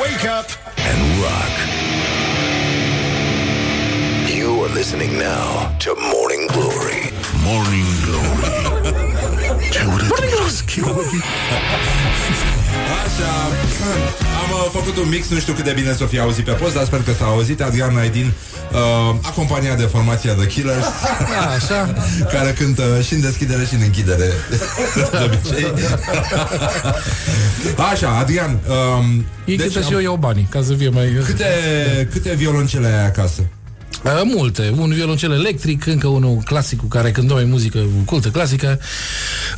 Wake up and rock. You are listening now to Morning Glory. Morning Glory Ce urât miros chiori Așa, am uh, făcut un mix, nu știu cât de bine să fie auzit pe post, dar sper că s-a auzit. Adrian Naidin, uh, acompaniat de formația The Killers, Da, așa. care cântă și în deschidere și în închidere, de obicei. Așa, Adrian, um, Ei deci câtă și am- eu iau banii, ca să fie mai... câte, câte violoncele ai acasă? Uh, multe. Un violoncel electric, încă unul clasic cu care cântăm noi muzică cultă clasică.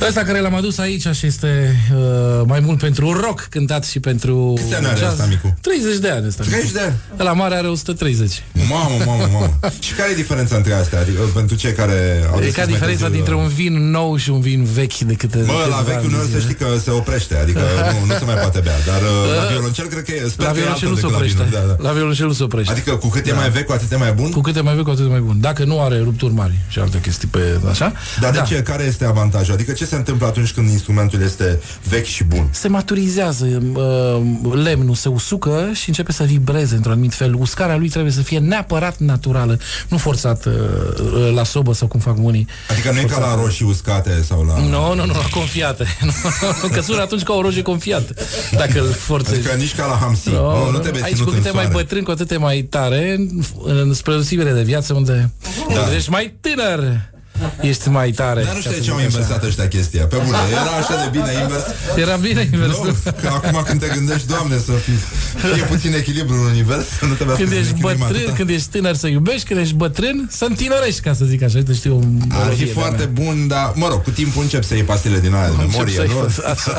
Ăsta care l-am adus aici și este uh, mai mult pentru rock cântat și pentru Câți ani are jazz. ăsta, micu? 30 de ani ăsta. 30 de ani? La mare are 130. Mamă, mamă, mamă. și care e diferența între astea? Adică, pentru cei care au E deschis ca mai diferența târziu, dintre un vin nou și un vin vechi de câte Bă, la câțiva vechiul ani de uneori să zile. știi că se oprește Adică nu, nu se mai poate bea Dar uh, la violoncel cred că e sper La că e violoncel nu altfel se decât la oprește. vinul, da, da. La violoncel nu se oprește. Adică cu cât e mai vechi, cu atât e mai bun Cu cât e mai vechi, cu atât e mai bun. Dacă nu are rupturi mari și alte chestii pe așa. Dar da. de ce? Care este avantajul? Adică ce se întâmplă atunci când instrumentul este vechi și bun? se maturizează, uh, lemnul se usucă și începe să vibreze într-un anumit fel. Uscarea lui trebuie să fie neapărat naturală, nu forțat uh, uh, la sobă sau cum fac unii. Adică nu e ca la roșii uscate sau la... Nu, nu, nu, la confiate. că sună atunci ca o roșie confiată. Dacă îl forțezi. Adică nici ca la hamsi Nu, nu trebuie Aici ținut cu în cât e mai soare bătrân, cu atât e mai tare, în spre deosebire de viață, unde Da. unde ești mai tânăr. Ești mai tare. Dar nu știu ca de să ce au zic așa. inversat ăștia chestia Pe bune, era așa de bine invers Era bine invers. nu, că acum când te gândești, Doamne, să fii, fie puțin echilibru în univers, să nu trebuie Când să ești bătrân, când ești tânăr să iubești, când ești bătrân să întinerești, ca să zic așa. Uite, știu, o Ar fi melodie de-a foarte mea. bun, dar, mă rog, cu timpul încep să iei pastile din aia de Încep memorie, să-i nu? fac Așa.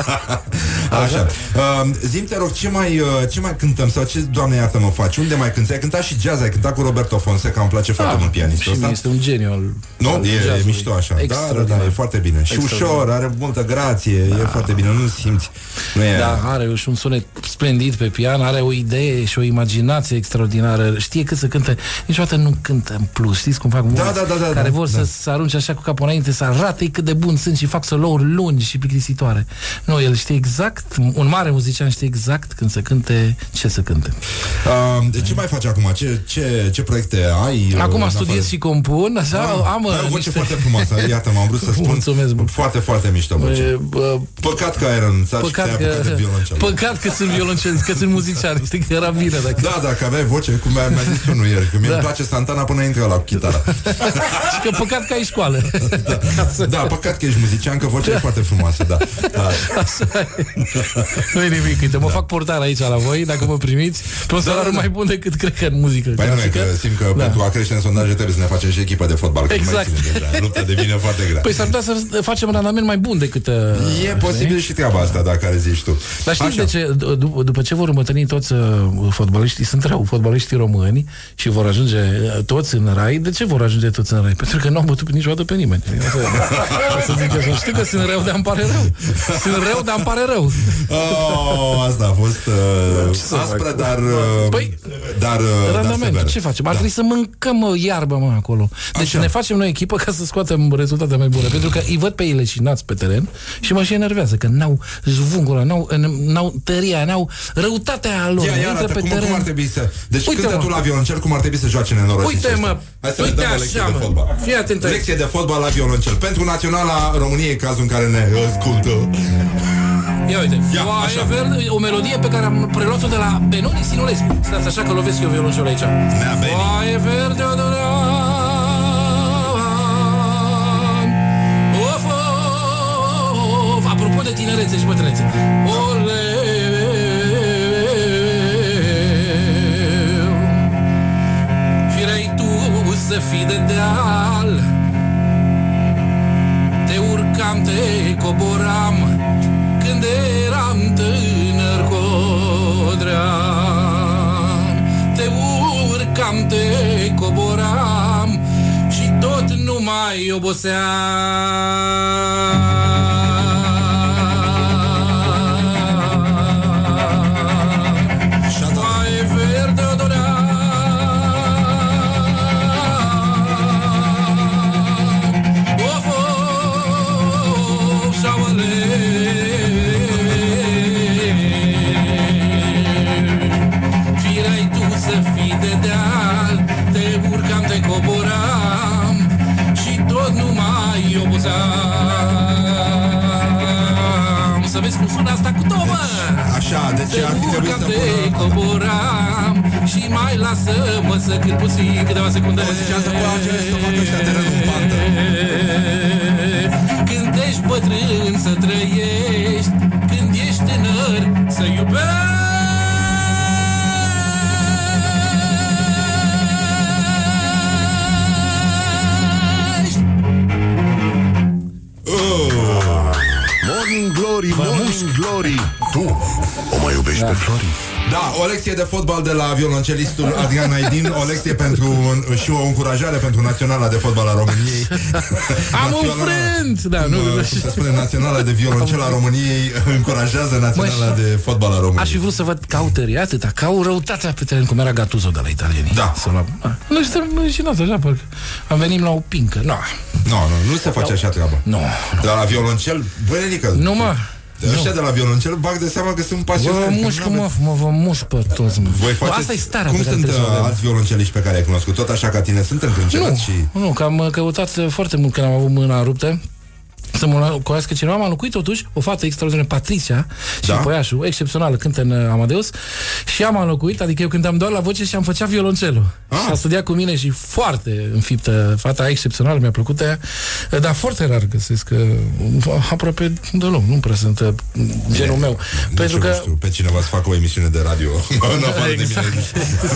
Așa. Uh, zim, te rog, ce mai, uh, ce mai cântăm? Sau ce, Doamne, iartă mă faci? Unde mai cânti? Ai cântat și jazz, ai cântat cu Roberto Fonseca, îmi place foarte Ah, mult pianistul și ăsta. mie este un geniu al Nu? al E, e jazzului. mișto așa. Da, da, da, Extraordinar. e foarte bine. Și Extraordinar. ușor, are multă grație, e foarte bine, nu simți. Nu e... Da, are și un sunet splendid pe pian, are o idee și o imaginație extraordinară. Știe cât să cânte. Niciodată nu cântă în plus. Știți cum fac mulți da, da, da, care da, vor da. să se arunce așa cu capul înainte, să arate cât de bun sunt și fac solouri lungi și plictisitoare. Nu, el știe exact, un mare muzician știe exact când să cânte, ce să cânte. Uh, de ce mai faci acum? Ce, ce, ce proiecte ai? uh, Acum în studiez afară- și compun, așa, Ah, am ai o uh, voce niște... foarte frumoasă, iată, m-am vrut să spun. Mulțumesc, bă. Foarte, foarte mișto voce. E, bă, Păcat că ai renunțat și Păcat te-ai că, apucat de violoncel. păcat că sunt violoncel, că sunt muzician. Știi că era bine dacă... Da, dacă aveai voce, cum mi-a, mi-a zis unul ieri, că mie Da. îmi place Santana până intră la cu chitara. și că păcat că ai școală. Da, păcat că ești muzician, că vocea e foarte frumoasă, da. da. nu e nimic, uite, mă fac portar aici la voi, dacă mă primiți, pe un salariu mai bun decât cred că în muzică. Păi nu e clasică. că simt că Da. pentru a crește în sondaje trebuie să ne facem și echipă de fotbal. că nu mai Exact. ținem deja. Grea, lupta devine foarte grea. Păi s-ar putea să facem randament mai bun decât... uh, E posibil și treaba asta, dacă care zici tu. Dar știți Așa. de ce? D- după, după ce vor îmbătrâni toți uh, fotbaliștii, sunt rău, fotbaliștii români și vor ajunge uh, toți în rai, de ce vor ajunge toți în rai? Pentru că nu au bătut niciodată pe nimeni. Asta, să zic așa. Știu că sunt rău, dar îmi pare rău. Sunt rău, dar îmi pare rău. Oh, asta a fost uh, aspră, dar, uh, Păi, dar, uh, dar Randamentul, sever. ce facem? Ar trebui să mâncăm uh, iarbă, mă, acolo. Deci Așa. ne facem noi echipă ca să scoatem rezultate mai bune. Pentru că îi văd pe ei leșinați pe teren și mă și enervează că n-au zvungul ăla, n-au, n-au tăria, n-au răutatea lor. Ia, ia Intră arată pe cum, teren. cum ar trebui să... Deci Uite, cântă mă. tu la violoncel cum ar trebui să joace nenorociți Uite, ăștia. mă. Hai să le Uite dăm o lecție așa, de mă. fotbal. Fii atent aici. Lecție de fotbal la violoncel. Pentru Naționala României, cazul în care ne ascultă. Ia uite, Ia, Foaie așa. verde, o melodie pe care am preluat-o de la Benoni Sinulescu. Stați așa că lovesc eu violoncelul aici. Nea Beni. Foaie verde odorat, tinerețe și bătrânețe. Ole, Firei tu să fii de deal. Te urcam, te coboram Când eram tânăr codrean. Te urcam, te coboram Și tot nu mai oboseam să te pună... coboram Și mai lasă-mă să cânt puțin câteva secunde. O zicea să face, să facă ăștia terenul în pantă. Când ești bătrân să trăiești Când ești tânăr să iubești. Morning Glory, Morning Glory. Tu o mai iubești pe Flori? Da, o lecție de fotbal de la violoncelistul Adrian Aidin, o lecție pentru și o încurajare pentru Naționala de Fotbal a României. Am un Naționala- frânt! Da, nu, Cum, nu, uh, cum se spune, Naționala de Violoncel a României încurajează Naționala Măi, de Fotbal a României. Aș fi vrut să văd că au tărie atâta, că au răutatea pe teren, cum era Gattuso de la italieni. Da. Să la... Nu știu, nu știu, așa, parcă am venit la o pincă. Nu, Nu, nu, nu se face așa treaba. nu. Dar la violoncel, băi, Nenică, Nu, mă. Ăștia de la violoncel bag de seama că sunt Vă pasionați. mușc, că nu mă, aveți- mă, vă mușc pe toți, mă. Voi Bă, faceți... Asta e starea Cum pe care sunt trebuie să o uh, avem. alți violonceliști pe care ai cunoscut? Tot așa ca tine? Sunt încrâncenați Nu, și... nu, că am uh, căutat uh, foarte mult când am avut mâna ruptă să mă cunoască cineva, m-a locuit totuși o fată extraordinară, Patricia și Da? da? Poiașul, excepțională, cântă în uh, Amadeus și am înlocuit, adică eu cântam doar la voce și am făcea violoncelul. Ah. Și a studiat cu mine și foarte înfiptă, fata excepțională, mi-a plăcut ea, dar foarte rar găsesc, uh, aproape deloc, nu prea sunt uh, genul meu. Nici Pentru eu că nu știu pe cineva să facă o emisiune de radio în afară Exact. de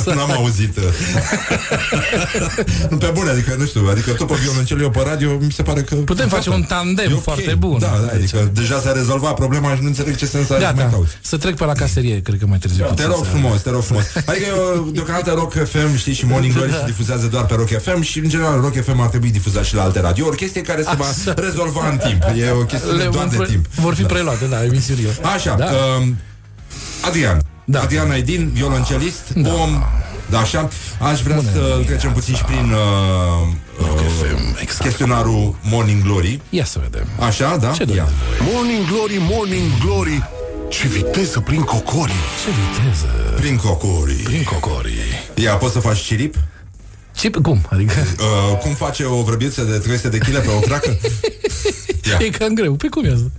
mine. N-am auzit. uh. nu pe bune, adică nu știu, adică tot pe violoncel eu pe radio mi se pare că putem face un tandem E ok. foarte bun. Da, da, adică deja s-a rezolvat problema și nu înțeleg ce sens are să mai Gata, cauți. să trec pe la caserie, cred că mai târziu. Te puțin rog să- frumos, te rog frumos. Adică eu, deocamdată Rock FM, știi, și Morning Glory se difuzează doar pe Rock FM și, în general, Rock FM ar trebui difuzat și la alte radio. O chestie care se va Așa. rezolva în timp. E o chestiune Le doar vom de pre- timp. Vor fi preluate, da, emisiunile. Așa, Da. um, Adrian. Da. Adrian Aidin, violoncelist, Da. om, da, așa. Aș vrea să trecem puțin și prin uh, uh, exact. chestionarul Morning Glory. Ia să vedem. Așa, da? Ce Ia. doreți Morning Glory, Morning Glory Ce viteză prin cocorii Ce viteză? Prin cocorii. Prin cocorii. Ia, poți să faci cirip? Ce, cum? Adică Uh, cum face o vrăbiță de 300 de kg pe o cracă? Ia. e cam greu. Pe cum e asta?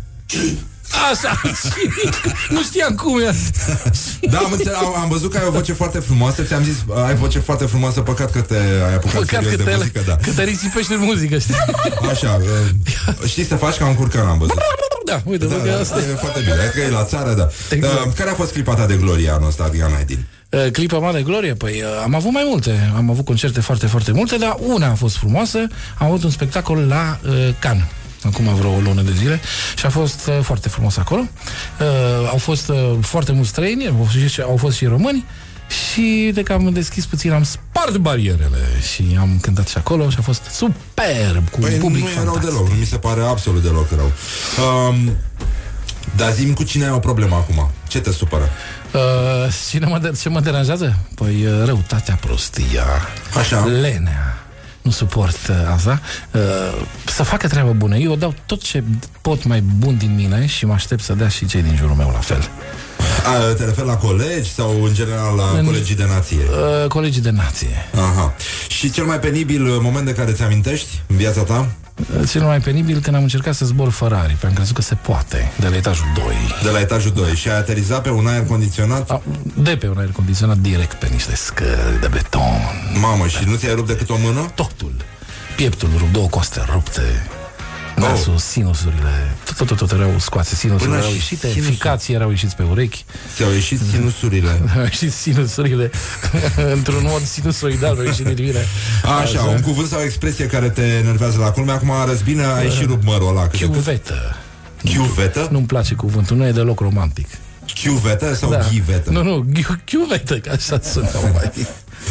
Așa, nu știam cum e asta. Da, am, înțeles, am, am văzut că ai o voce foarte frumoasă Ți-am zis, ai voce foarte frumoasă Păcat că te ai apucat Păcat serios că de te, muzică da. că te risipești în muzică, știi? Așa, uh, știi să faci ca un curcan am văzut Da, uite, Da, da, da, asta e foarte bine, că e la țară, da Exact. uh, Care a fost clipa ta de glorie anul ăsta, Adrian Aidin? Uh, clipa mare glorie, păi uh, am avut mai multe. Am avut concerte foarte, foarte multe, dar una a fost frumoasă. Am avut un spectacol la uh, Cannes acum vreo o lună de zile și a fost uh, foarte frumos acolo. Uh, au fost uh, foarte mulți străini, au fost, și, au fost și români și de că am deschis puțin, am spart barierele și am cântat și acolo și a fost superb, cu Păi un public nu e rău fantastic. deloc, nu mi se pare absolut deloc rău. Um, dar zi cu cine ai o problemă acum? Ce te supără? Uh, cine mă de- ce mă deranjează? Păi uh, răutatea, prostia, Așa. lenea. Nu suport uh, asta. Uh, să facă treabă bună. Eu dau tot ce pot mai bun din mine și mă aștept să dea și cei din jurul meu la fel. A, te referi la colegi sau în general la În- colegii de nație? Uh, colegii de nație. Aha. Și cel mai penibil uh, moment de care ți amintești în viața ta? Uh, Cel mai penibil când am încercat să zbor Ferrari, pentru că am crezut că se poate, de la etajul 2. De la etajul 2 și ai aterizat pe un aer condiționat? A, de pe un aer condiționat direct pe niște scări de beton. Mamă, și nu ți-ai rupt decât o mână? Totul. Pieptul rupt, două coste rupte. Nasul, sinusurile, tot, tot, tot, tot erau scoase, sinusurile Până erau și ieșite, sinusul. ficații erau ieșiți pe urechi, Ți-au ieșit sinusurile. au ieșit sinusurile într-un mod sinusoidal, au ieșit din mine. Așa, un cuvânt sau o expresie care te enervează la culme. Acum arăți bine, ai și rupt mărul ăla. Câte cât? Chiuvetă. Chiuvetă? Nu-mi place cuvântul, nu e deloc romantic. Chiuvetă sau ghivetă? Nu, nu, ghi- chiuvetă, că așa sună mai.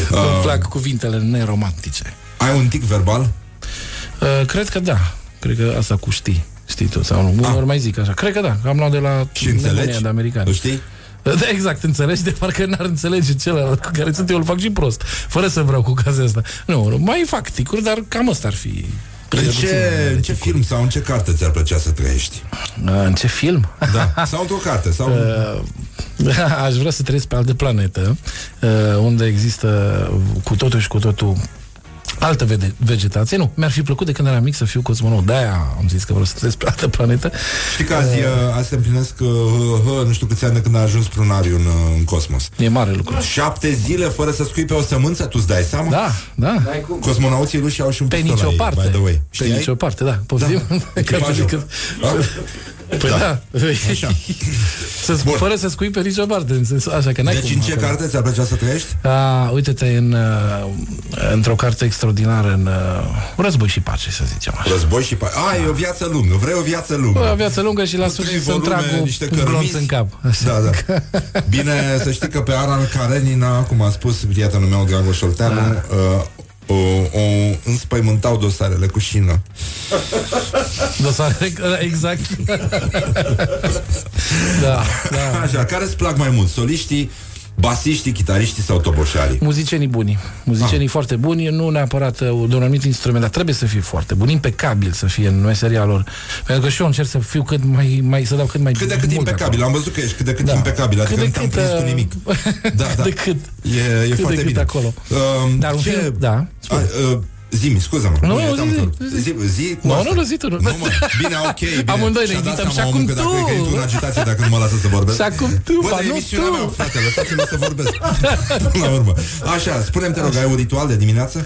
Nu-mi plac cuvintele neromantice. Ai un tic verbal? Uh, cred că da. Cred că asta cu știi. Știi tu sau nu? Unor mai zic așa. Cred că da. că Am luat de la Și înțelegi? nebunia de americani. Nu știi? Da, exact, înțelegi, de parcă n-ar înțelege celălalt cu care sunt eu, îl fac și prost, fără să vreau cu ocazia asta. Nu, mai fac ticuri, dar cam ăsta ar fi. În ce, în ce film sau în ce carte ți-ar plăcea să trăiești? În ce film? Da, sau într-o carte, sau... Uh, aș vrea să trăiesc pe altă planetă, uh, unde există cu totul și cu totul altă vede- vegetație. Nu, mi-ar fi plăcut de când eram mic să fiu cosmonaut. De-aia am zis că vreau să trăiesc pe altă planetă. Știi că azi, uh, azi se împlinesc uh, hă, nu știu câți ani de când a ajuns prunariu în, uh, în cosmos. E mare lucru. Șapte zile fără să scui pe o sămânță, tu îți dai seama? Da, da. Cosmonauții ruși au și un Pe pistol nicio la ei, parte. by the way. Pe Știai? nicio parte, da. Poftim? Da. Ca să Echipajul. zic că- Da? Păi da. să fără să scui pe nicio parte. în sensul- Așa că n-ai Deci cum în ce acolo. carte ți-ar plăcea să trăiești? A, uite-te în, uh, într-o carte extraordinară în uh, Război și pace, să zicem așa. Război și pa... A, e o viață lungă, vrei o viață lungă. Bă, o viață lungă și la Cu sfârșit trei să-mi trag volume, un, niște un glonț cărămizi. în cap. Așa. Da, da. Bine, să știi că pe Aran Karenina, cum a spus prietenul meu, Dragoș Olteanu, Da. uh, o, o înspăimântau dosarele cu șină. Dosare, exact. da, da. Așa, care îți plac mai mult? Soliștii, basiștii, chitariștii sau toboșarii? Muzicienii buni. Muzicienii Ah. foarte buni, nu neapărat uh, de un anumit instrument, dar trebuie să fie foarte buni, impecabil să fie în meseria lor. Pentru că și eu încerc să fiu cât mai, mai să dau cât mai Cât de cât mult impecabil. acolo. Am văzut că ești cât de cât Da. impecabil. Adică Cât de nu te-am cât, prins cu uh, nimic. Da, da. de cât. E, e Cât de foarte cât bine. acolo. Um, Dar un ce... film, da, A, spune. uh, Zi-mi, scuză-mă. Nu, eu nu, te-am zi, întrerupt. zi, zi, cu Nu, asta. nu, nu, zi tu, nu. Nu, mă. Bine, ok, bine. Amândoi ne Și-a dat invităm seama și acum omul că dacă tu. e că intru în agitație dacă nu mă lasă să vorbesc. Și acum tu, Bă, ba, dar e nu emisiunea tu. mea, frate, lăsați-mă să vorbesc. Până la urmă. Așa, spune-mi, te rog, ai un ritual de dimineață?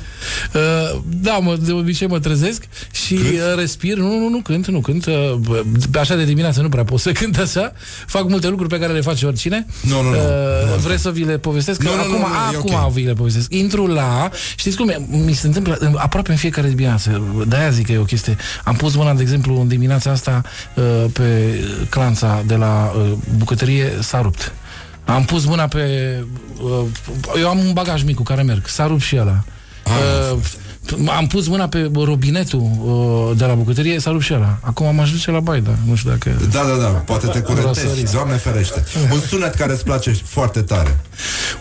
Uh, da, mă, de obicei mă trezesc și uh, respir. Nu, nu, nu cânt, nu cânt. Uh, bă, așa de dimineață nu prea pot să cânt așa. Fac multe lucruri pe care le face oricine. Nu, nu, nu. Uh, vreți să vi le povestesc? Nu, Că nu, nu, acum, nu, nu, e acum ok. vi le povestesc. Intru la... Știți cum e? Mi se întâmplă uh, aproape în fiecare dimineață. De-aia zic că e o chestie. Am pus mâna, de exemplu, în dimineața asta uh, pe clanța de la uh, bucătărie s-a rupt. Am pus mâna pe... Uh, eu am un bagaj mic cu care merg. S-a rupt și ăla. Uh, am pus mâna pe robinetul uh, de la bucătărie, s-a rupt și ăla. Acum am ajuns la baida. Nu știu dacă... Da, da, da, poate te curentezi. Răsăriți. Doamne ferește. Un sunet care îți place foarte tare.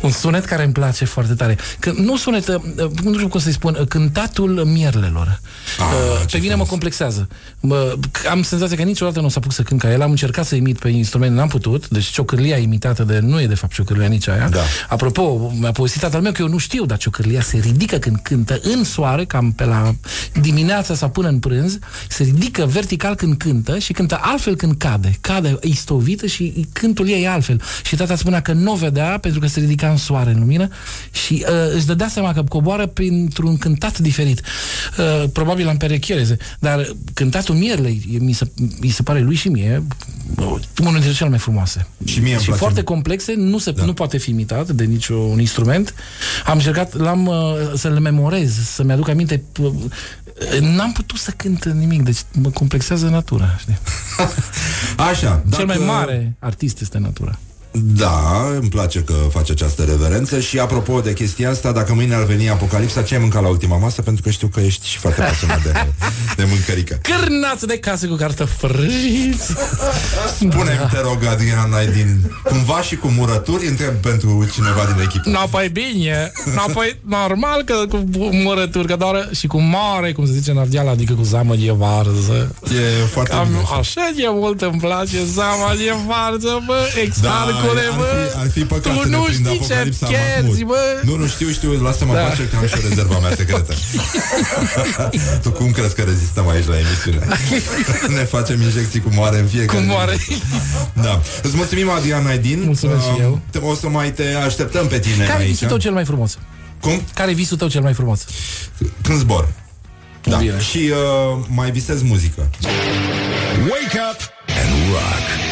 Un sunet care îmi place foarte tare. Că nu sunet, uh, nu știu cum să-i spun, uh, cântatul mierlelor. Ah, Uh, pe mine mă complexează. Mă, am senzația că niciodată nu o să apuc să cânt ca el. Am încercat să imit pe instrument, n-am putut. Deci ciocârlia imitată de... Nu e de fapt ciocârlia nici aia. Da. Apropo, mi-a povestit tatăl meu că eu nu știu, dar ciocârlia se ridică când cântă în soare, cam pe la dimineața sau până în prânz, se ridică vertical când cântă și cântă altfel când cade. Cade istovită și cântul ei e altfel. Și tata spunea că nu o vedea pentru că se ridica în soare, în lumină și uh, își dădea seama că coboară printr-un cântat diferit. Uh, probabil am perechiere, dar cântatul mierlei mi se, mi se pare lui și mie uh, unul dintre cele mai frumoase. Și mie îmi și place. foarte complexe, nu, se, da. nu poate fi imitat de niciun instrument. Am încercat, l-am uh, să-l memorez, să-mi aduc aminte. uh, N-am putut să cânt nimic, deci mă complexează natura. Știi? Așa. Cel mai dacă- mare artist este natura. Da, îmi place că face această reverență și apropo de chestia asta, dacă mâine ar veni apocalipsa, ce ai mâncat la ultima masă? Pentru că știu că ești și foarte pasionat de, de mâncărică. Cârnați de casă cu cartofiți! Spune-mi, te rog, Adrian Naidin, cumva și cu murături, întreb pentru cineva din echipă. No, păi bine, no, păi normal că cu murături, că doar și cu mare, cum se zice în ardeală, adică cu zamă de varză. E foarte Cam bine așa. așa de mult îmi place zama de varză, bă, exarcule, Da, ar bă. fi, ar fi păcat tu să ne nu prindă știi ce apocalipsa pierzi, Mahmud. bă. Nu, nu știu, știu, lasă-mă Da. da. pace că am și o rezerva mea secretă. tu cum crezi că rezistăm aici la emisiune? ne facem injecții cu moare în fiecare Cu zi. moare. Da. Îți mulțumim, Adrian Naidin. Mulțumesc și eu. te- O să mai te așteptăm pe tine Care e aici. visul tău cel mai frumos? Cum? Care e visul tău cel mai frumos? Când zbor. Da. Bine. Și uh, mai visez muzică. Wake up and rock.